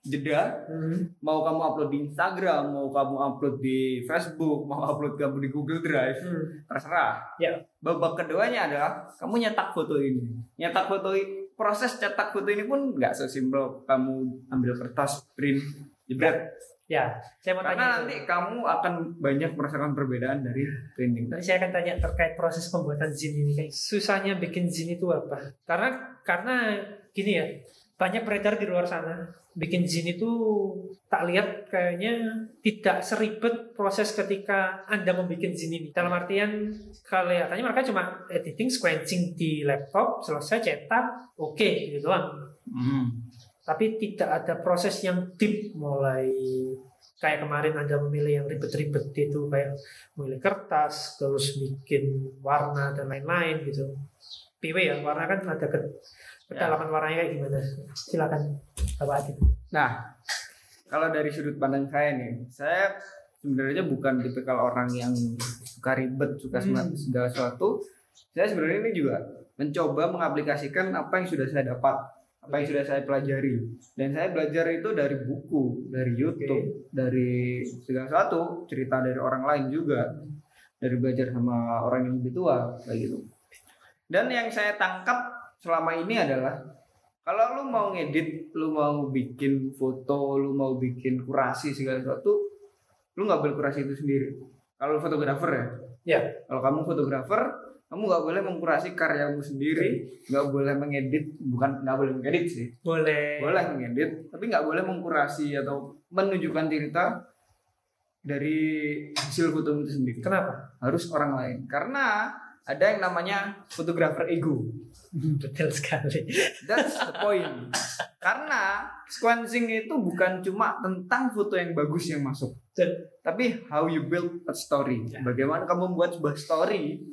jeda Hmm. mau kamu upload di Instagram, mau kamu upload di Facebook, mau upload kamu di Google Drive, Hmm. terserah. Ya. Babak keduanya adalah kamu nyetak foto ini. Nyetak foto i- proses cetak foto ini pun nggak sesimpel kamu ambil kertas, print, jebret. Ya, saya mau Karena tanya. nanti kamu akan banyak merasakan perbedaan dari printing. Nanti saya akan tanya terkait proses pembuatan zin ini. Kayak susahnya bikin zin itu apa? Karena karena gini ya, banyak beredar di luar sana. Bikin zin itu tak lihat kayaknya tidak seribet proses ketika Anda membuat zin ini. Dalam artian kelihatannya mereka cuma editing, sequencing di laptop, selesai cetak, oke gitu doang. Hmm. Tapi tidak ada proses yang deep mulai kayak kemarin Anda memilih yang ribet-ribet itu kayak memilih kertas, terus bikin warna dan lain-lain gitu. PW ya, warna kan ada ke kedalaman warnanya kayak gimana. Silakan Bapak Adit. Nah, kalau dari sudut pandang saya nih, saya sebenarnya bukan tipikal orang yang suka ribet, suka Hmm. segala sesuatu. Saya sebenarnya ini juga mencoba mengaplikasikan apa yang sudah saya dapat, apa yang sudah saya pelajari. Dan saya belajar itu dari buku, dari YouTube, dari segala sesuatu, cerita dari orang lain juga, dari belajar sama orang yang lebih tua, kayak gitu. Dan yang saya tangkap selama ini adalah kalau lu mau ngedit, lu mau bikin foto, lu mau bikin kurasi segala sesuatu, lu nggak boleh kurasi itu sendiri. Kalau lu fotografer ya, Ya. Kalau kamu fotografer, kamu nggak boleh mengkurasi karyamu sendiri, nggak boleh mengedit, bukan nggak boleh mengedit sih, Boleh. boleh mengedit, tapi nggak boleh mengkurasi atau menunjukkan cerita dari hasil foto itu sendiri. Kenapa? Harus orang lain, karena ada yang namanya fotografer ego. Betul sekali. That's the point. Karena sequencing itu bukan cuma tentang foto yang bagus yang masuk, Betul. tapi how you build a story. Ya. Bagaimana kamu membuat sebuah story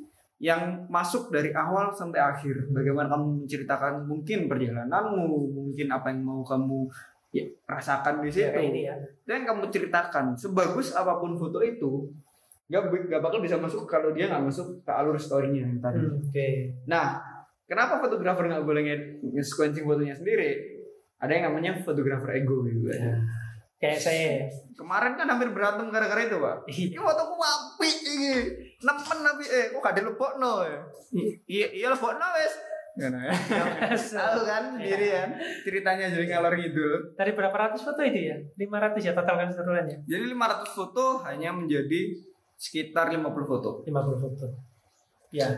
yang masuk dari awal sampai akhir. Bagaimana kamu menceritakan mungkin perjalananmu, mungkin apa yang mau kamu ya, rasakan di situ. Ya, ini ya. Dan kamu ceritakan sebagus apa pun foto itu, gak, gak bakal bisa masuk kalau dia nggak masuk ke alur storynya yang tadi. Hmm, Oke. Nah, kenapa fotografer nggak boleh nge- nge-sequencing fotonya sendiri? Ada yang namanya fotografer ego gitu kan. Ya. Kayak saya. Kemarin kan hampir berantem gara-gara itu, Pak. Ini fotoku api ini. Nemen tapi eh kok gak dilebokno ya? Iya, iya lebokno wes. Ngono ya. Tahu kan sendiri kan ceritanya jadi ngalor ngidul. Dari berapa ratus foto itu ya? 500 ya total kan keseluruhannya? Jadi 500 foto hanya menjadi sekitar 50 foto. 50 foto. Ya.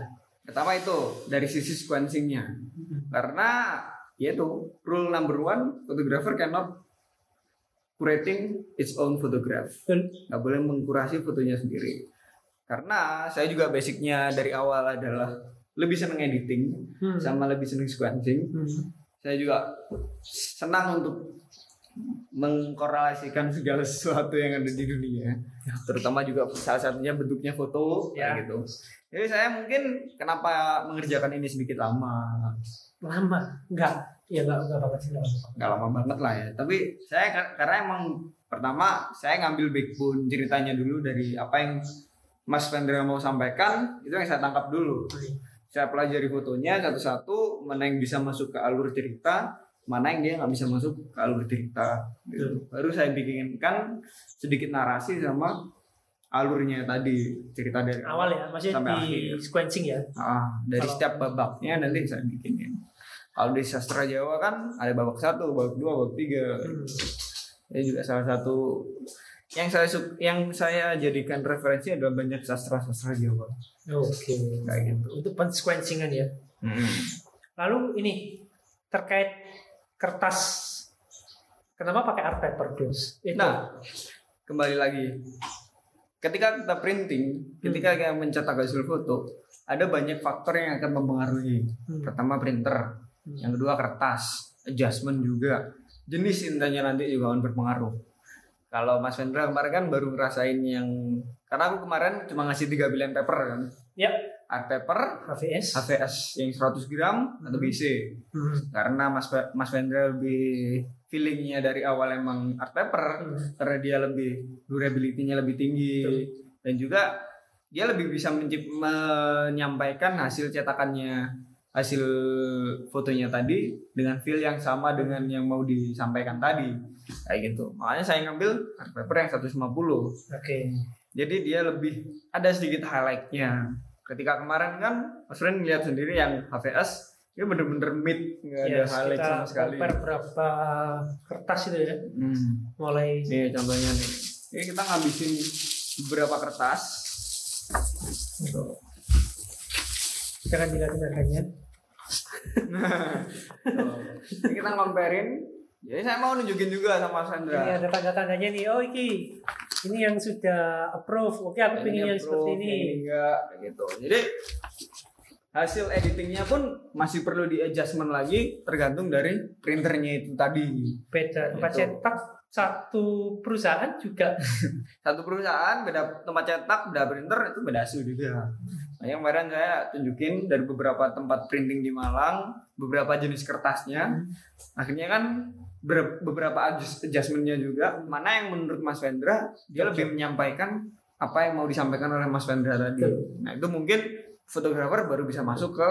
Pertama itu dari sisi sequencingnya. Karena yaitu rule number one, photographer cannot curating its own photograph. Nggak boleh mengkurasi fotonya sendiri. Karena saya juga basicnya dari awal adalah lebih seneng editing Hmm. sama lebih seneng sequencing. Hmm. Saya juga senang untuk mengkorelasikan segala sesuatu yang ada di dunia. Terutama juga salah satunya bentuknya foto Ya. gitu. Jadi saya mungkin kenapa mengerjakan ini sedikit lama. Lama? Enggak. Ya enggak enggak banget sih enggak lama banget lah ya tapi saya kar- karena emang pertama saya ngambil backbone ceritanya dulu dari apa yang Mas Vendra mau sampaikan itu yang saya tangkap dulu saya pelajari fotonya satu-satu mana yang bisa masuk ke alur cerita mana yang dia nggak bisa masuk ke alur cerita gitu. baru saya bikinkan sedikit narasi sama alurnya tadi cerita dari Awal ya, maksudnya Sampai di akhir. sequencing ya. Ah, dari Kalau- setiap babaknya nanti saya bikinin. Kalau di sastra Jawa kan ada babak satu, babak dua, babak tiga. Hmm. Ini juga salah satu yang saya yang saya jadikan referensi adalah banyak sastra sastra Jawa Oke. kayak gitu. Untuk pensequencingan ya. Lalu ini terkait kertas. Kenapa pakai art paper? Itu. Nah, kembali lagi. Ketika kita printing, ketika kita mencetak hasil foto, ada banyak faktor yang akan mempengaruhi. Hmm. Pertama printer, Hmm. yang kedua kertas, adjustment juga. jenis intanya nanti juga akan berpengaruh. Kalau Mas Vendra kemarin kan baru ngerasain yang karena aku kemarin cuma ngasih tiga pilihan paper kan. Ya. Art paper, HVS. HVS yang 100 gram atau. BC. Hmm. Karena Mas Mas Vendra lebih feelingnya dari awal emang art paper Hmm. karena dia lebih durability-nya lebih tinggi dan juga dia lebih bisa mencip- menyampaikan hasil cetakannya hasil fotonya tadi dengan feel yang sama dengan yang mau disampaikan tadi kayak gitu makanya saya ngambil art paper yang 150 Oke. jadi dia lebih ada sedikit highlightnya ketika kemarin kan Mas Ren lihat sendiri yang HVS dia bener-bener mid nggak ada Ya, highlight kita sama sekali compare berapa kertas itu ya. hmm. Mulai Nih contohnya nih. Ini kita ngabisin beberapa kertas. Tuh. jangan dilihat harganya. Tuh. Ini kita comparein. Jadi saya mau nunjukin juga sama Ini Sandra. ada tanda-tandanya nih. Oh iki. Ini yang sudah approve. Oke, aku pengen yang seperti ini. enggak gitu. Jadi hasil editingnya pun masih perlu di adjustment lagi tergantung dari printernya itu tadi. Beda tempat Itu. cetak satu perusahaan juga Satu perusahaan beda tempat cetak, beda printer itu beda hasil juga. Makanya kemarin saya tunjukin dari beberapa tempat printing di Malang, beberapa jenis kertasnya. Akhirnya kan beberapa adjust- adjustmentnya juga. Mana yang menurut Mas Vendra dia lebih menyampaikan apa yang mau disampaikan oleh Mas Vendra tadi. Nah itu mungkin fotografer baru bisa masuk ke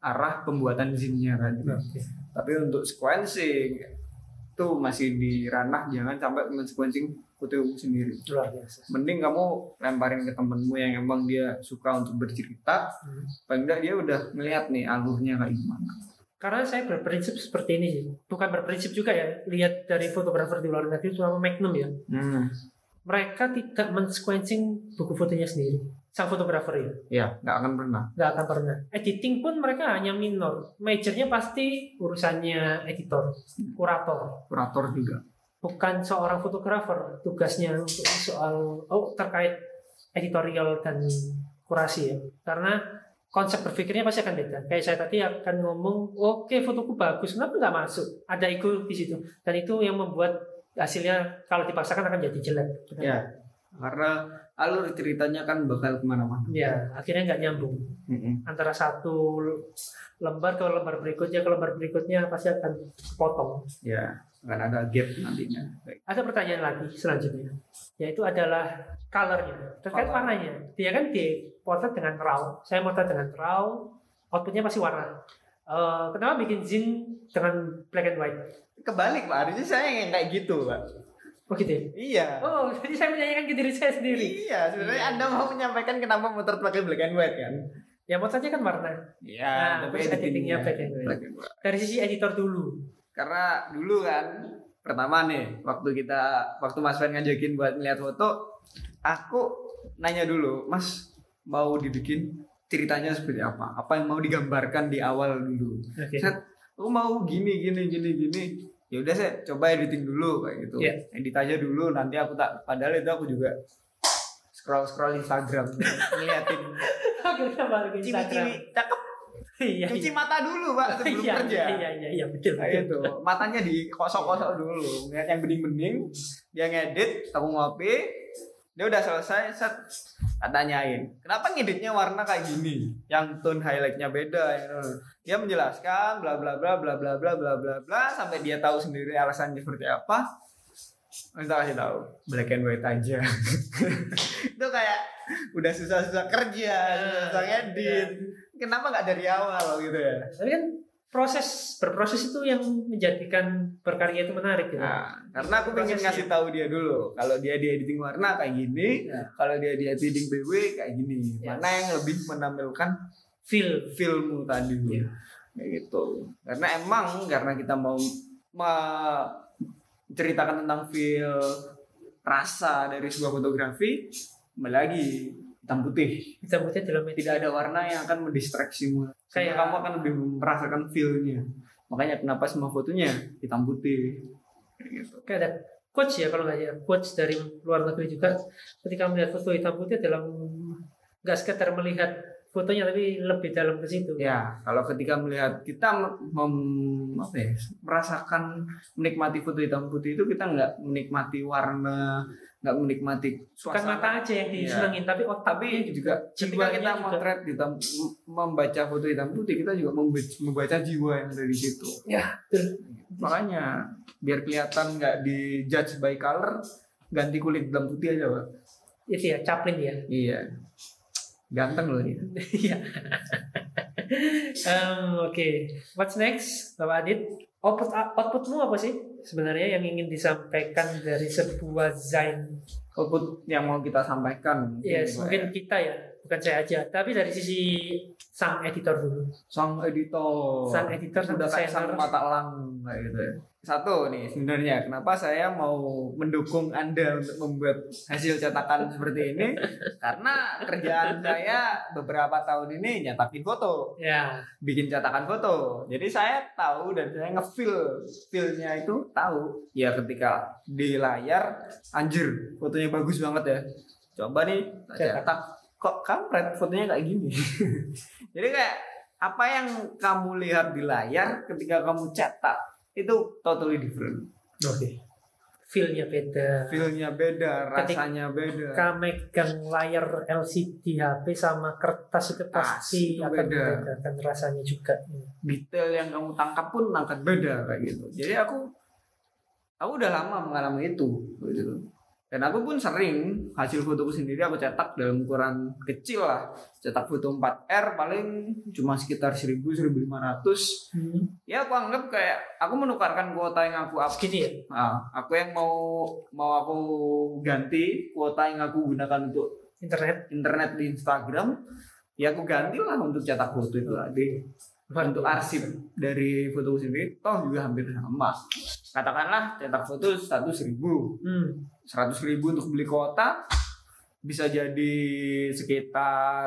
arah pembuatan zinnya tadi. Tapi untuk sequencing itu masih di ranah jangan sampai men-sequencing foto sendiri luar biasa. mending kamu lemparin ke temenmu yang emang dia suka untuk bercerita Hmm. paling enggak dia udah ngeliat nih alurnya kayak gimana Karena saya berprinsip seperti ini sih. Bukan berprinsip juga ya. Lihat dari fotografer di luar negeri terutama Magnum ya. hmm. Mereka tidak men-sequencing buku fotonya sendiri. Sang fotografer ya. ya nggak akan pernah nggak akan pernah. Editing pun mereka hanya minor. Majornya pasti urusannya editor, kurator. kurator juga Bukan seorang fotografer tugasnya untuk soal oh terkait editorial dan kurasi ya. Karena konsep berpikirnya pasti akan beda. Kayak saya tadi akan ngomong, oke fotoku bagus, kenapa nggak masuk? Ada ego di situ. Dan itu yang membuat hasilnya kalau dipaksakan akan jadi jelek. ya karena alur ceritanya kan bakal ke mana-mana Ya, akhirnya nggak nyambung. Mm-mm. antara satu lembar ke lembar berikutnya ke lembar berikutnya pasti akan potong. ya akan ada gap nantinya Baik. Ada pertanyaan lagi selanjutnya, yaitu adalah colornya terkait Color. warnanya. Dia kan dipotret dengan raw, saya motret dengan raw, outputnya pasti warna. Eh, kenapa bikin zin dengan black and white? kebalik pak harusnya saya yang kayak gitu pak Oh gitu ya? iya Oh, jadi saya menyanyikan ke diri saya sendiri. iya sebenarnya anda mau menyampaikan kenapa muter pakai black and white kan Ya motretnya kan warna. iya Nah, terus editingnya black and white Dari sisi editor dulu. Karena dulu kan pertama nih waktu kita waktu Mas Fen ngajakin buat ngeliat foto aku nanya dulu Mas mau dibikin ceritanya seperti apa? Apa yang mau digambarkan di awal dulu? Oke. Set, aku mau gini gini gini gini. Ya udah saya coba editing dulu kayak gitu. Iya. edit aja dulu nanti aku tak padahal itu aku juga scroll scroll Instagram ngeliatin. Ciwi-ciwi cakep Iya. cuci iya. mata dulu pak sebelum Iya, kerja iya, iya, iya, betul. Kayak betul. itu matanya dikosok-kosok dulu ngeliat yang bening-bening dia ngedit aku ngopi dia udah selesai set tanyain kenapa ngeditnya warna kayak gini yang tone highlightnya beda ya. dia menjelaskan bla bla bla bla bla bla bla bla bla sampai dia tahu sendiri alasannya seperti apa kita kasih tahu black and white aja itu kayak udah susah-susah kerja susah ngedit kenapa nggak dari awal gitu ya Tapi kan proses berproses itu yang menjadikan berkarya itu menarik gitu. Nah, karena aku pengen ngasih tahu dia dulu kalau dia di editing warna kayak gini, Ya. kalau dia di editing BW kayak gini. Yes. Mana yang lebih menampilkan Feel. filmmu tadi. Iya. Kayak gitu. Karena emang karena kita mau menceritakan tentang feel rasa dari sebuah fotografi, lagi hitam putih. Kita putih dalam. Tidak ada warna yang akan mendistraksimu. Kayak- kamu akan lebih merasakan feel-nya. Makanya kenapa semua fotonya hitam putih. Kayak gitu. Kayak ada quotes ya kalau nggak ya quotes dari luar negeri juga ketika melihat foto hitam putih dalam nggak sekedar melihat fotonya tapi lebih dalam ke situ. Ya, kalau ketika melihat kita mem, mem- apa ya, merasakan menikmati foto hitam putih itu kita nggak menikmati warna, nggak menikmati Bukan suasana. mata aja yang Iya. disenengin, tapi otak Tapi juga jiwanya kita juga. motret hitam, membaca foto hitam putih, kita juga membaca, jiwa yang ada di situ. Ya. Makanya biar kelihatan nggak di judge by color, ganti kulit hitam putih aja, Pak. itu ya, Chaplin ya. Iya. Ganteng loh dia. Iya. Em, Oke, what's next, Bapak Adit? Output outputmu apa sih sebenarnya yang ingin disampaikan dari sebuah Zain? Output yang mau kita sampaikan. Yes, mungkin kita ya, bukan saya aja. Tapi dari sisi sang editor dulu. sang editor Sang editor, sang udah kayak sang mata elang kayak gitu ya. Satu nih sebenarnya kenapa saya mau mendukung Anda untuk membuat hasil cetakan seperti ini karena kerjaan saya beberapa tahun ini nyetakin foto, Ya, bikin cetakan foto. Jadi saya tahu dan saya ngefeel feelnya itu tahu. Ya ketika di layar anjir fotonya bagus banget ya. Coba nih Cetak. Kok kampret fotonya kayak gini. Jadi kayak apa yang kamu lihat di layar ketika kamu cetak itu totally different. oke. Feel-nya beda. Feelnya beda, Ketika- rasanya beda. Ketika megang layar LCD HP sama kertas itu pasti itu akan beda. membedakan rasanya juga. Detail yang kamu tangkap pun akan beda kayak gitu. Jadi aku aku udah lama mengalami itu gitu. Dan aku pun sering hasil fotoku sendiri aku cetak dalam ukuran kecil lah. Cetak foto 4R paling cuma sekitar 1000 1500. Hmm. Ya aku anggap kayak aku menukarkan kuota yang aku up Segini ya? Nah, aku yang mau mau aku ganti kuota yang aku gunakan untuk Internet. internet di Instagram, ya aku gantilah untuk cetak foto itu tadi. Untuk arsip dari foto sendiri, toh juga hampir sama. Katakanlah cetak foto seratus ribu, Hmm. Seratus ribu untuk beli kuota bisa jadi sekitar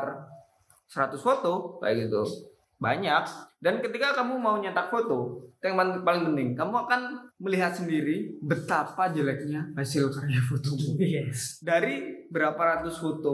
100 foto kayak gitu banyak dan ketika kamu mau nyetak foto yang paling, paling penting kamu akan melihat sendiri betapa jeleknya hasil karya fotomu Yes. dari berapa ratus foto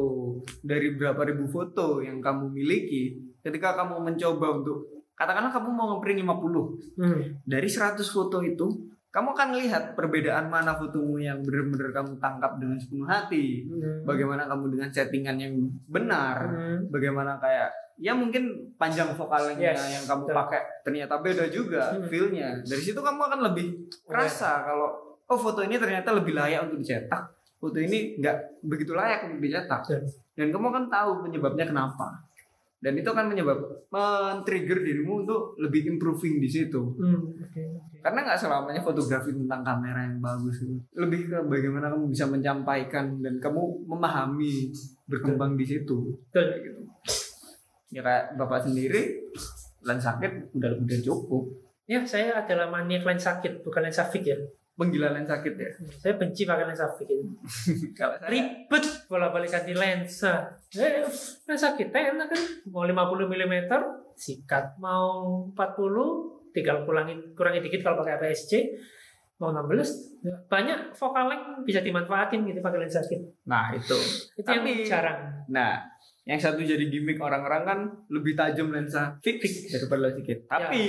dari berapa ribu foto yang kamu miliki ketika kamu mencoba untuk katakanlah kamu mau ngeprint 50 Hmm. dari 100 foto itu kamu akan melihat perbedaan mana fotomu yang benar-benar kamu tangkap dengan sepenuh hati Hmm. bagaimana kamu dengan settingan yang benar Hmm. bagaimana kayak ya mungkin panjang vokalnya Yes, yang kamu betul. pakai ternyata beda juga Hmm. feelnya dari situ kamu akan lebih kerasa kalau oh foto ini ternyata lebih layak untuk dicetak foto ini nggak begitu layak untuk dicetak Betul. dan kamu akan tahu penyebabnya kenapa dan itu akan menyebab men-trigger dirimu untuk lebih improving di situ Hmm. Oke. oke. karena nggak selamanya fotografi tentang kamera yang bagus itu lebih ke bagaimana kamu bisa menyampaikan dan kamu memahami berkembang di situ. Kayak gitu ya kayak bapak sendiri lensa sakit udah udah cukup Ya, saya adalah maniak lensa kit, bukan lensa fix ya. Penggila lensa sakit ya Saya benci pakai lensa saya Ribet bola balik ganti lensa. Eh, lensa kit enak kan. Mau 50 mm sikat, mau 40 tinggal kurangin kurangin dikit kalau pakai APS-C. Mau 16 ya, banyak vokal length bisa dimanfaatin gitu pakai lensa kit. nah itu Itu yang Tapi- jarang. nah yang satu jadi gimmick orang-orang kan lebih tajam lensa fix daripada lensa sakit tapi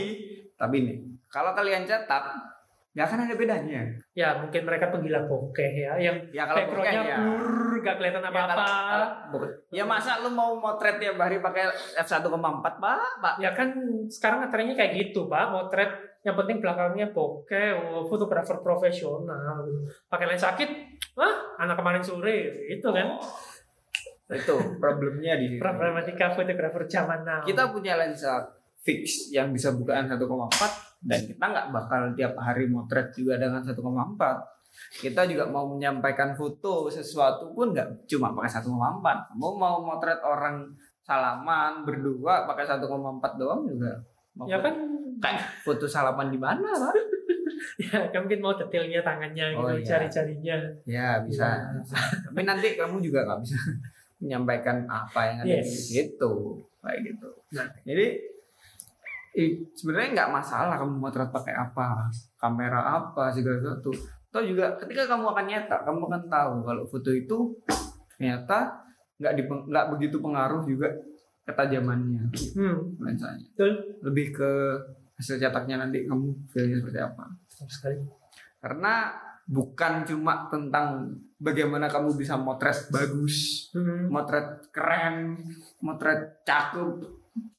tapi nih kalau kalian cetak nggak akan ada bedanya Ya, mungkin mereka penggila bokeh ya yang ya kalau backgroundnya ya blur, gak kelihatan Ya, apa-apa. kalau- kalau bokeh. Ya masa lu mau motret tiap hari pakai f1,4 pak? Pak. Ya kan sekarang trennya kayak gitu pak, motret yang penting belakangnya bokeh, oh, fotografer profesional. Pakai lensa kit, wah anak kemarin sore itu kan Itu problemnya di problematika fotografer zaman now. Kita punya lensa fix yang bisa bukaan 1,4 dan kita nggak bakal tiap hari motret juga dengan 1,4. Kita juga mau menyampaikan foto sesuatu pun nggak cuma pakai 1,4. Mau mau motret orang salaman berdua pakai 1,4 doang juga. Mau ya kan kayak foto salaman di mana, Pak? ya kan mungkin mau detailnya tangannya gitu, Oh, iya. jari-jarinya. Ya bisa. Tapi nanti kamu juga nggak bisa menyampaikan apa yang ada di Yes. situ, kayak gitu. Nah. Jadi i- sebenarnya nggak masalah kamu motret pakai apa, kamera apa segala sesuatu. Atau juga ketika kamu akan nyetak, kamu akan tahu kalau foto itu ternyata nggak nggak begitu pengaruh juga ketajamannya Hmm, lensanya betul. lebih ke hasil cetaknya nanti kamu feelnya seperti apa sekali. karena bukan cuma tentang bagaimana kamu bisa motret bagus Hmm. motret keren motret cakep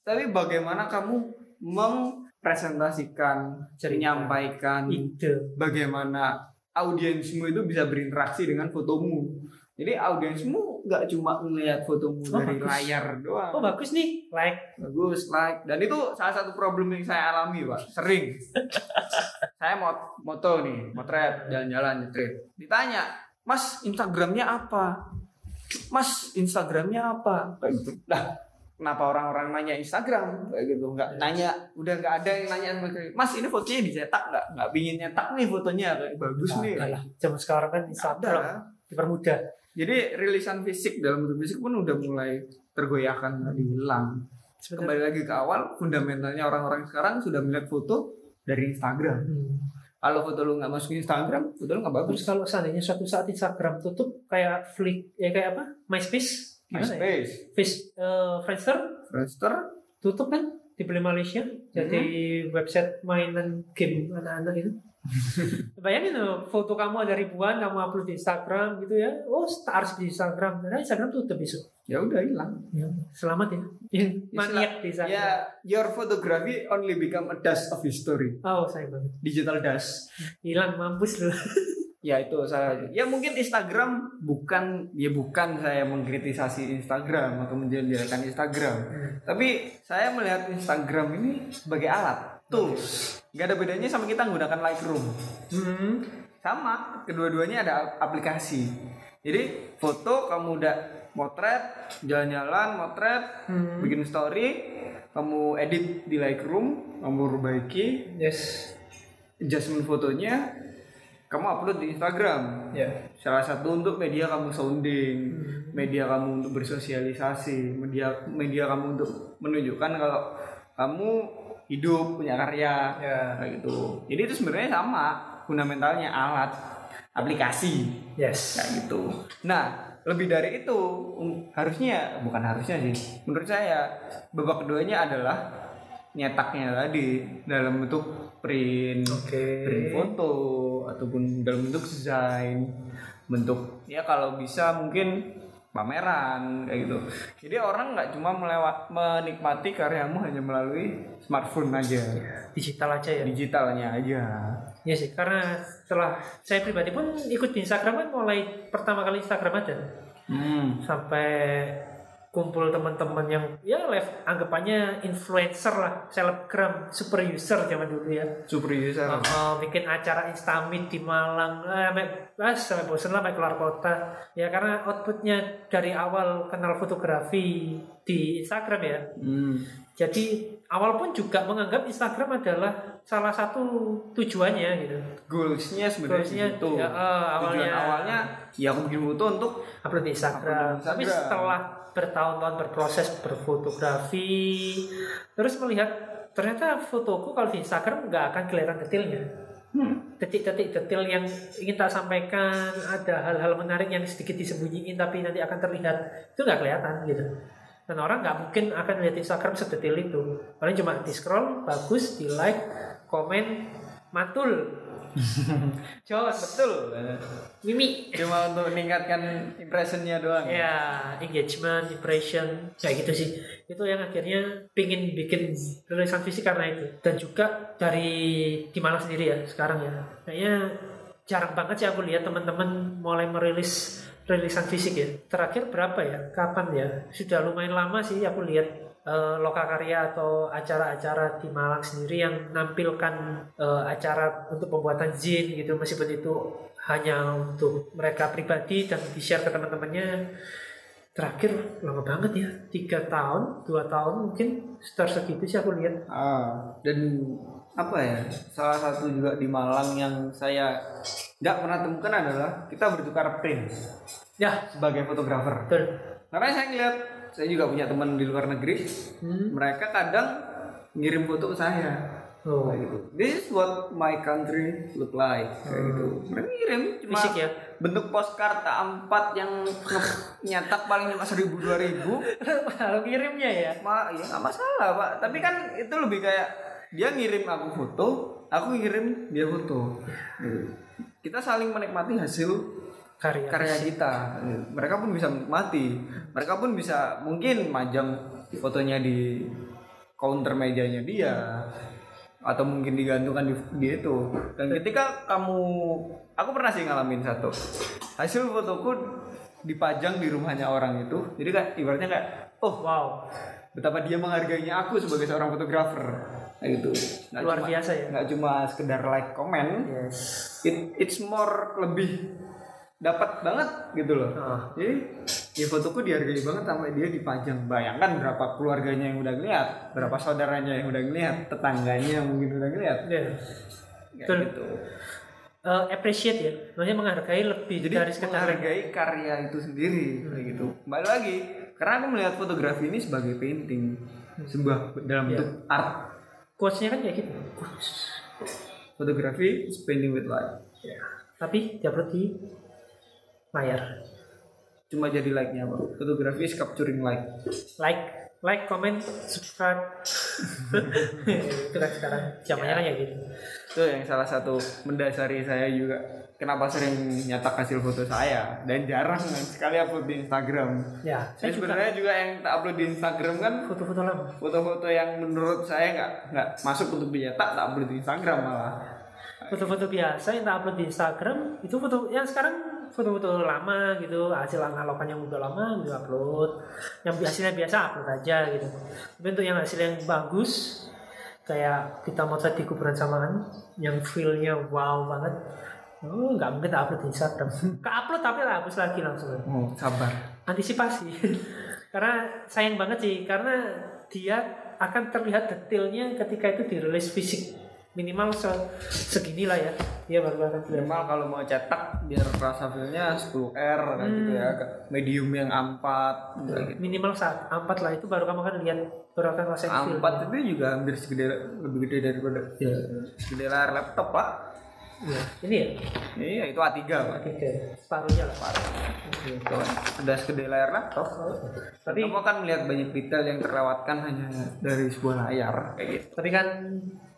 tapi bagaimana kamu mempresentasikan Cerita. menyampaikan Ide. bagaimana audiensmu itu bisa berinteraksi dengan fotomu. Jadi audiensmu nggak cuma melihat fotomu Oh, dari bagus. layar doang. Oh bagus nih, like. bagus like. Dan itu salah satu problem yang saya alami pak. Sering. Saya mau moto nih motret jalan-jalan nyetrit ditanya mas instagramnya apa? Mas instagramnya apa? Kayak gitu lah kenapa orang-orang nanya instagram kayak gitu nggak nanya udah nggak ada yang nanya mas ini fotonya dicetak nggak nggak pingin nyetak nih fotonya kayak bagus Nggak nih lah. Zaman sekarang kan Nggak Instagram dipermudah. jadi rilisan fisik dalam bentuk fisik pun udah mulai tergoyahkan tadi hilang Sebenarnya. kembali lagi ke awal fundamentalnya orang-orang sekarang sudah melihat foto dari Instagram Hmm. kalau foto lu nggak masuk Instagram foto lu nggak bagus Terus kalau seandainya suatu saat Instagram tutup kayak Flick, ya kayak apa? MySpace? MySpace Face, eh, Friendster Friendster tutup kan? Dibeli Malaysia. Jadi website mainan game anak-anak itu. Bayangin loh foto kamu ada ribuan kamu upload di Instagram gitu ya. Oh harus di Instagram. Karena Instagram tutup besok. Ya udah hilang. Ya, selamat ya. Maniak di Instagram. Ya your photography only become a dust of history. Oh sayang banget. Digital dust. Hilang mampus lu ya itu saya ya mungkin Instagram bukan ya bukan saya mengkritisasi Instagram atau menjelek-jelekan Instagram. Tapi saya melihat Instagram ini sebagai alat tools. Nggak ada bedanya sama kita menggunakan Lightroom. Hmm. sama kedua-duanya ada aplikasi. Jadi foto kamu udah motret jalan-jalan motret Hmm. bikin story kamu edit di Lightroom kamu perbaiki. Yes. Adjustment fotonya kamu upload di Instagram. Ya. Salah satu untuk media kamu sounding Hmm. media kamu untuk bersosialisasi media media kamu untuk menunjukkan kalau kamu hidup punya karya. Ya. Kayak gitu. Jadi itu sebenarnya sama fundamentalnya alat aplikasi. Yes. Kayak gitu. Nah lebih dari itu harusnya bukan harusnya sih menurut saya babak keduanya adalah nyetaknya tadi dalam bentuk print oke. print foto ataupun dalam bentuk desain bentuk ya kalau bisa mungkin pameran kayak gitu. Jadi orang nggak cuma melewat menikmati karyamu hanya melalui smartphone aja. Digital aja ya? Digitalnya aja. Iya sih, karena setelah saya pribadi pun ikut di Instagram kan mulai pertama kali Instagram ada hmm. sampai kumpul teman-teman yang ya live anggapannya influencer lah, selebgram, super user zaman dulu ya. super user Oh, oh, bikin acara Instamit di Malang, eh, sampai ah, sampai bosen lah, sampai keluar kota. Ya karena outputnya dari awal kenal fotografi di Instagram ya. hmm. Jadi awal pun juga menganggap Instagram adalah salah satu tujuannya gitu. goalsnya sebenarnya itu ya, tujuan awalnya awalnya ya aku bikin foto untuk upload di Instagram. Upload di Tapi Instagram. setelah bertahun-tahun berproses berfotografi, terus melihat ternyata fotoku kalau di Instagram nggak akan kelihatan detailnya. hmm. Detik-detik detail yang ingin tak sampaikan, ada hal-hal menarik yang sedikit disembunyiin tapi nanti akan terlihat itu nggak kelihatan gitu. Dan orang nggak mungkin akan lihat Instagram sedetail itu. Paling cuma di scroll, bagus, di like, komen, matul. Jos, betul Mimi. cuma untuk meningkatkan impressionnya doang Ya, engagement, impression, kayak gitu sih. Itu yang akhirnya pingin bikin rilisan fisik karena itu. Dan juga dari di Malang sendiri ya sekarang ya. Kayaknya jarang banget sih aku lihat teman-teman mulai merilis rilisan fisik ya. Terakhir berapa ya? Kapan ya? Sudah lumayan lama sih aku lihat eh, lokakarya atau acara-acara di Malang sendiri yang menampilkan eh, acara untuk pembuatan zin gitu meskipun itu hanya untuk mereka pribadi dan di share ke teman-temannya terakhir lama banget ya tiga tahun dua tahun mungkin sekitar segitu sih aku lihat Ah, dan apa ya? Salah satu juga di Malang yang saya nggak pernah temukan adalah kita bertukar print ya sebagai fotografer. betul Karena saya ngeliat, saya juga punya teman di luar negeri. Hmm. Mereka kadang ngirim foto ke saya. Oh. kayak gitu this is what my country look like kayak gitu mereka ngirim cuma Fisik ya? bentuk postcard A4 yang nyetak paling cuma seribu dua ribu Kalau kirimnya ya. Ma, ya nggak masalah pak tapi kan itu lebih kayak dia ngirim aku foto aku ngirim dia foto Gitu. kita saling menikmati hasil Karya. karya kita mereka pun bisa menikmati mereka pun bisa mungkin majang fotonya di counter mejanya dia atau mungkin digantungkan di, di itu dan ketika kamu aku pernah sih ngalamin satu hasil fotoku dipajang di rumahnya orang itu jadi kayak ibaratnya kayak oh Wow. betapa dia menghargainya aku sebagai seorang fotografer kayak gitu Luar cuma- biasa ya. nggak cuma sekedar like komen Yes. it, it's more lebih dapat banget gitu loh Ah. jadi ya fotoku dihargai banget sampai dia dipajang bayangkan berapa keluarganya yang udah ngeliat berapa saudaranya yang udah ngeliat tetangganya yang mungkin udah ngeliat Ya. Kayak Betul. gitu Eh, appreciate ya. Maksudnya menghargai lebih jadi dari sekedar menghargai karya itu sendiri kayak gitu kembali lagi karena aku melihat fotografi ini sebagai painting sebuah dalam Iya. bentuk art quotes-nya kan kayak gitu. fotografi is painting with light Tapi tidak di layar. cuma jadi like nya apa fotografi is capturing light Like, like, comment, subscribe. itu kan sekarang zamannya kan kayak gitu. itu yang salah satu mendasari saya juga kenapa sering nyetak hasil foto saya dan jarang sekali upload di Instagram Ya, saya saya juga sebenarnya juga yang tak upload di Instagram kan foto-foto lama. foto-foto yang menurut saya nggak nggak masuk untuk dicetak tak upload di Instagram malah Foto-foto biasa yang tak upload di Instagram itu foto yang sekarang foto-foto lama gitu hasil analogan yang udah lama juga upload. Yang hasilnya biasa upload aja gitu. Tapi untuk yang hasil yang bagus kayak kita motret di kuburan samaan yang feelnya wow banget. Oh nggak mungkin tak upload di Instagram. Ke upload tapi tak hapus lagi langsung. Oh sabar. Antisipasi. Karena sayang banget sih karena dia akan terlihat detailnya ketika itu dirilis fisik minimal se segini lah ya dia baru minimal kalau mau cetak biar rasa feelnya 10 R kayak gitu ya medium yang A4 kayak gitu. minimal saat empat lah itu baru kamu akan lihat baru akan rasain feel A4 itu juga hampir segede lebih gede daripada ya. segede layar laptop pak ya. ini ya iya itu A3 pak oke separuhnya lah Gitu kan. Udah segede layar laptop. tapi Kamu akan melihat banyak detail yang terlewatkan hanya dari sebuah layar kayak gitu. tapi kan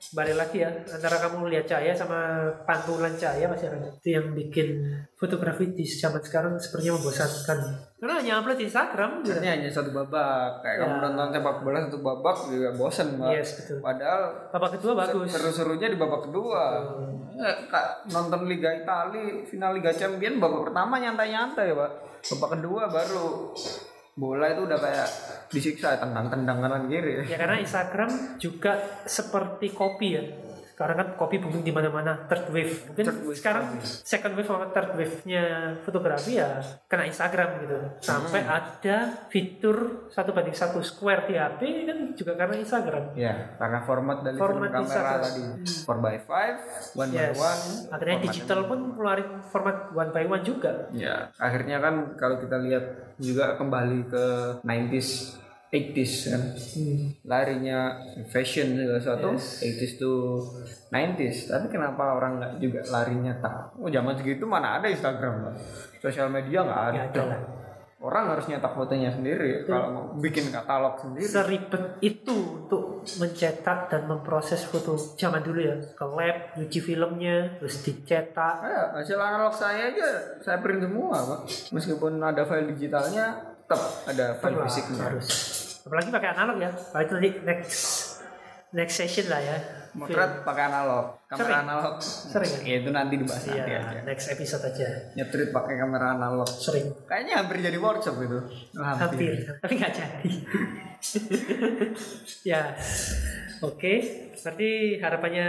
balik lagi ya antara kamu lihat cahaya sama pantulan cahaya pasti ada itu yang bikin fotografi di zaman sekarang sepertinya membosankan karena hanya upload di Instagram gitu. Ini hanya satu babak. Kayak kamu Ya. nonton sepak bola satu babak juga bosen mbak. yes betul Padahal babak kedua bagus seru-serunya di babak kedua. Ya, kak, nonton Liga Italia final Liga Champion babak pertama nyantai-nyantai pak. Babak kedua baru bola itu udah kayak disiksa tendang-tendang kanan kiri. Ya karena Instagram juga seperti kopi ya. Sekarang kan kopi booming di mana-mana, third wave. Mungkin Third wave sekarang second wave sama third wave-nya fotografi ya kena Instagram gitu. Sampai Hmm. ada fitur satu banding satu square di HP kan juga karena Instagram. Ya, karena format dari Format kamera Instagram. tadi 4x5, 1 by Yes. 1. Akhirnya digital pun ngeluarin format one by one juga. Ya, akhirnya kan kalau kita lihat juga kembali ke 90s, 80s kan. Larinya fashion segala sesuatu, 80s to 90s. Tapi kenapa orang nggak juga larinya tak? Oh, zaman segitu mana ada Instagram, Pak? Sosial media nggak ada. Ada lah. Orang harus nyetak fotonya sendiri kalau mau bikin katalog sendiri. Seribet itu untuk mencetak dan memproses foto zaman dulu ya. Ke lab, nyuci filmnya, terus dicetak. Ya, hasil analog saya aja saya print semua, Pak. Meskipun ada file digitalnya, tetap ada file fisiknya. harus apalagi pakai analog ya itu nanti next next session lah ya Motret pakai analog, kamera Sering. analog. Sering ya? Ya, itu nanti dibahas nanti iya aja. next episode aja Nyetrit pakai kamera analog. sering Kayaknya hampir jadi workshop itu. hampir tapi nggak jadi ya oke berarti harapannya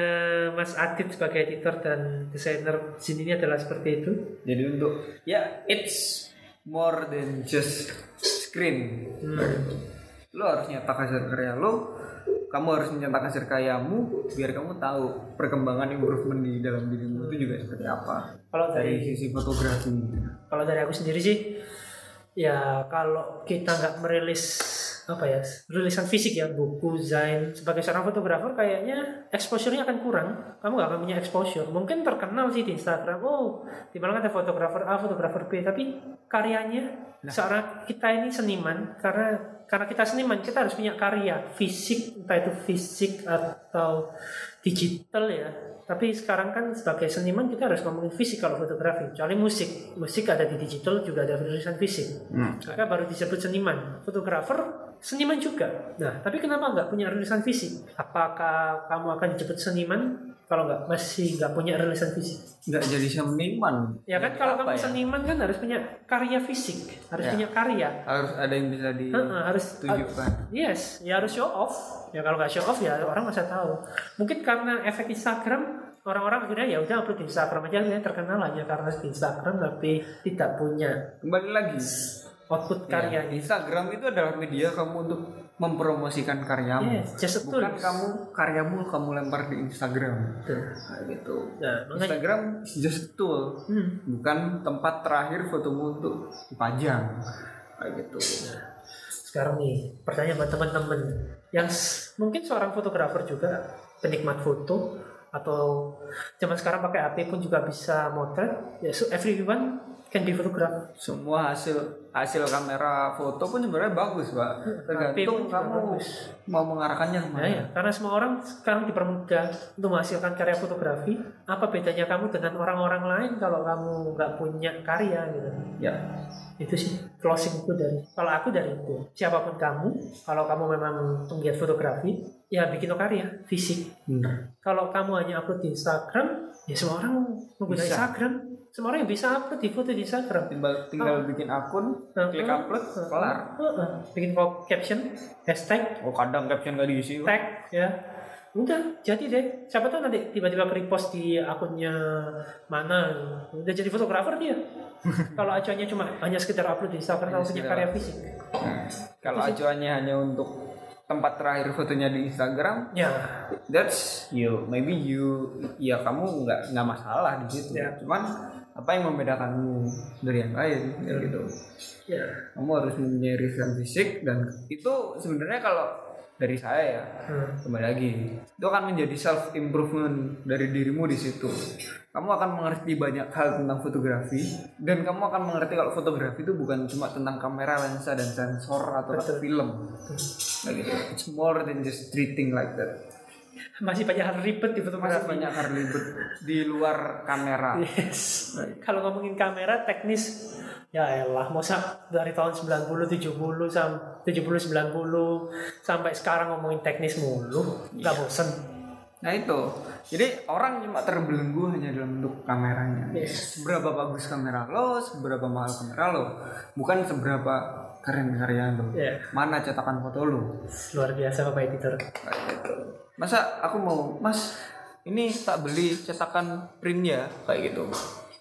Mas Adit sebagai editor dan desainer di sini ini adalah seperti itu Jadi untuk ya it's more than just screen. Lo harus nyetak hasil karya lo, kamu harus mencetak hasil karyamu biar kamu tahu perkembangan improvement di dalam dirimu itu juga seperti apa kalau dari dari sisi fotografi. kalau dari aku sendiri sih ya kalau kita nggak merilis apa ya rilisan fisik ya buku zain sebagai seorang fotografer kayaknya exposure-nya akan kurang kamu nggak akan punya exposure mungkin terkenal sih di Instagram oh di mana ada fotografer A fotografer B tapi karyanya Nah. seorang kita ini seniman karena karena kita seniman kita harus punya karya fisik entah itu fisik atau digital ya tapi sekarang kan sebagai seniman kita harus ngomongin fisik kalau fotografi kecuali musik musik ada di digital juga ada rilisan fisik Hmm. maka baru disebut seniman. Fotografer seniman juga. Nah, tapi kenapa nggak punya rilisan fisik? Apakah kamu akan disebut seniman kalau nggak masih nggak punya rilisan fisik? nggak jadi seniman Ya kan Jadi kalau kamu ya? seniman kan harus punya karya fisik, harus Ya. punya karya. harus ada yang bisa Heeh, harus ditunjukkan Yes, ya harus show off. Ya kalau nggak show off ya orang masa tahu. Mungkin karena efek Instagram orang-orang akhirnya ya udah upload di Instagram aja ya terkenal hanya karena di Instagram tapi tidak punya kembali lagi output Ya, karyanya. Instagram itu adalah media kamu untuk mempromosikan karyamu Yes, just bukan kamu karyamu kamu lempar di Instagram Betul. kayak gitu Nah, makanya Instagram just tool Hmm. bukan tempat terakhir fotomu untuk dipajang kayak gitu Sekarang nih, pertanyaan buat teman-teman yang mungkin seorang fotografer juga penikmat foto atau zaman sekarang pakai HP pun juga bisa motret. Ya, so everyone can be photographer. semua hasil hasil kamera foto pun sebenarnya bagus pak. Tergantung kamu bagus. mau mengarahkannya Ya, ke mana. Ya, karena semua orang sekarang dipermudah untuk menghasilkan karya fotografi. Apa bedanya kamu dengan orang-orang lain kalau kamu nggak punya karya gitu? ya. Itu sih closingku dari kalau aku dari itu. Siapa pun kamu kalau kamu memang penggiat fotografi ya bikin karya fisik. Bener kalau kamu hanya upload di Instagram ya semua orang menggunakan. Instagram. Semua orang yang bisa upload di foto di Instagram. Tinggal tinggal bikin akun Klik uh, upload uh, kelar. Uh, uh. bikin kop- caption hashtag. Oh kadang caption gak diisi. Tag ya. Udah jadi deh. Siapa tahu nanti tiba-tiba repost di akunnya mana. Udah jadi fotografer dia. Kalau acuannya cuma hanya sekedar upload di Instagram kamu punya karya fisik. Nah, kalau acuannya hanya untuk tempat terakhir fotonya di Instagram ya. that's you. Maybe you ya kamu nggak nggak masalah di situ. Ya. cuman apa yang membedakanmu dari yang lain? Ya gitu. Ya. Kamu harus mempunyai referensi fisik dan itu sebenarnya kalau dari saya ya Hmm. kembali lagi itu akan menjadi self improvement dari dirimu di situ. Kamu akan mengerti banyak hal tentang fotografi dan kamu akan mengerti kalau fotografi itu bukan cuma tentang kamera lensa dan sensor atau Betul. film. Kayak gitu. It's more than just treating like that masih banyak hal ribet di masih fotografi banyak hal ribet di luar kamera. Yes. Kalau ngomongin kamera teknis ya elah masa dari tahun 90 70 sam 70 90 sampai sekarang ngomongin teknis mulu nggak bosen. Nah itu. Jadi orang cuma terbelenggu hanya dalam bentuk kameranya. Yes. seberapa bagus kamera lo seberapa mahal kamera lo. Bukan seberapa keren karya lo ya mana cetakan foto lo luar biasa bapak editor. Kayak gitu. masa aku mau mas ini tak beli cetakan print ya kayak gitu.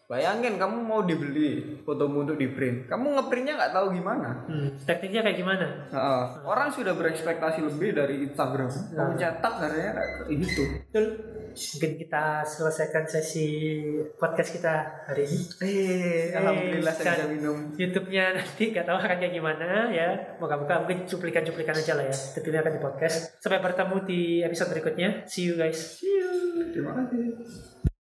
Bayangin kamu mau dibeli fotomu untuk di print kamu ngeprintnya nggak tahu gimana. Hmm, tekniknya kayak gimana? Heeh. orang sudah berekspektasi lebih dari Instagram. Kamu cetak karyanya kayak gitu betul mungkin kita selesaikan sesi podcast kita hari ini eh alhamdulillah saya kan. bisa minum YouTube-nya nanti gak tahu akan kayak gimana ya. Moga-moga mungkin cuplikan-cuplikan aja lah ya. Tentunya akan di podcast. Sampai bertemu di episode berikutnya. See you guys. See you. terima kasih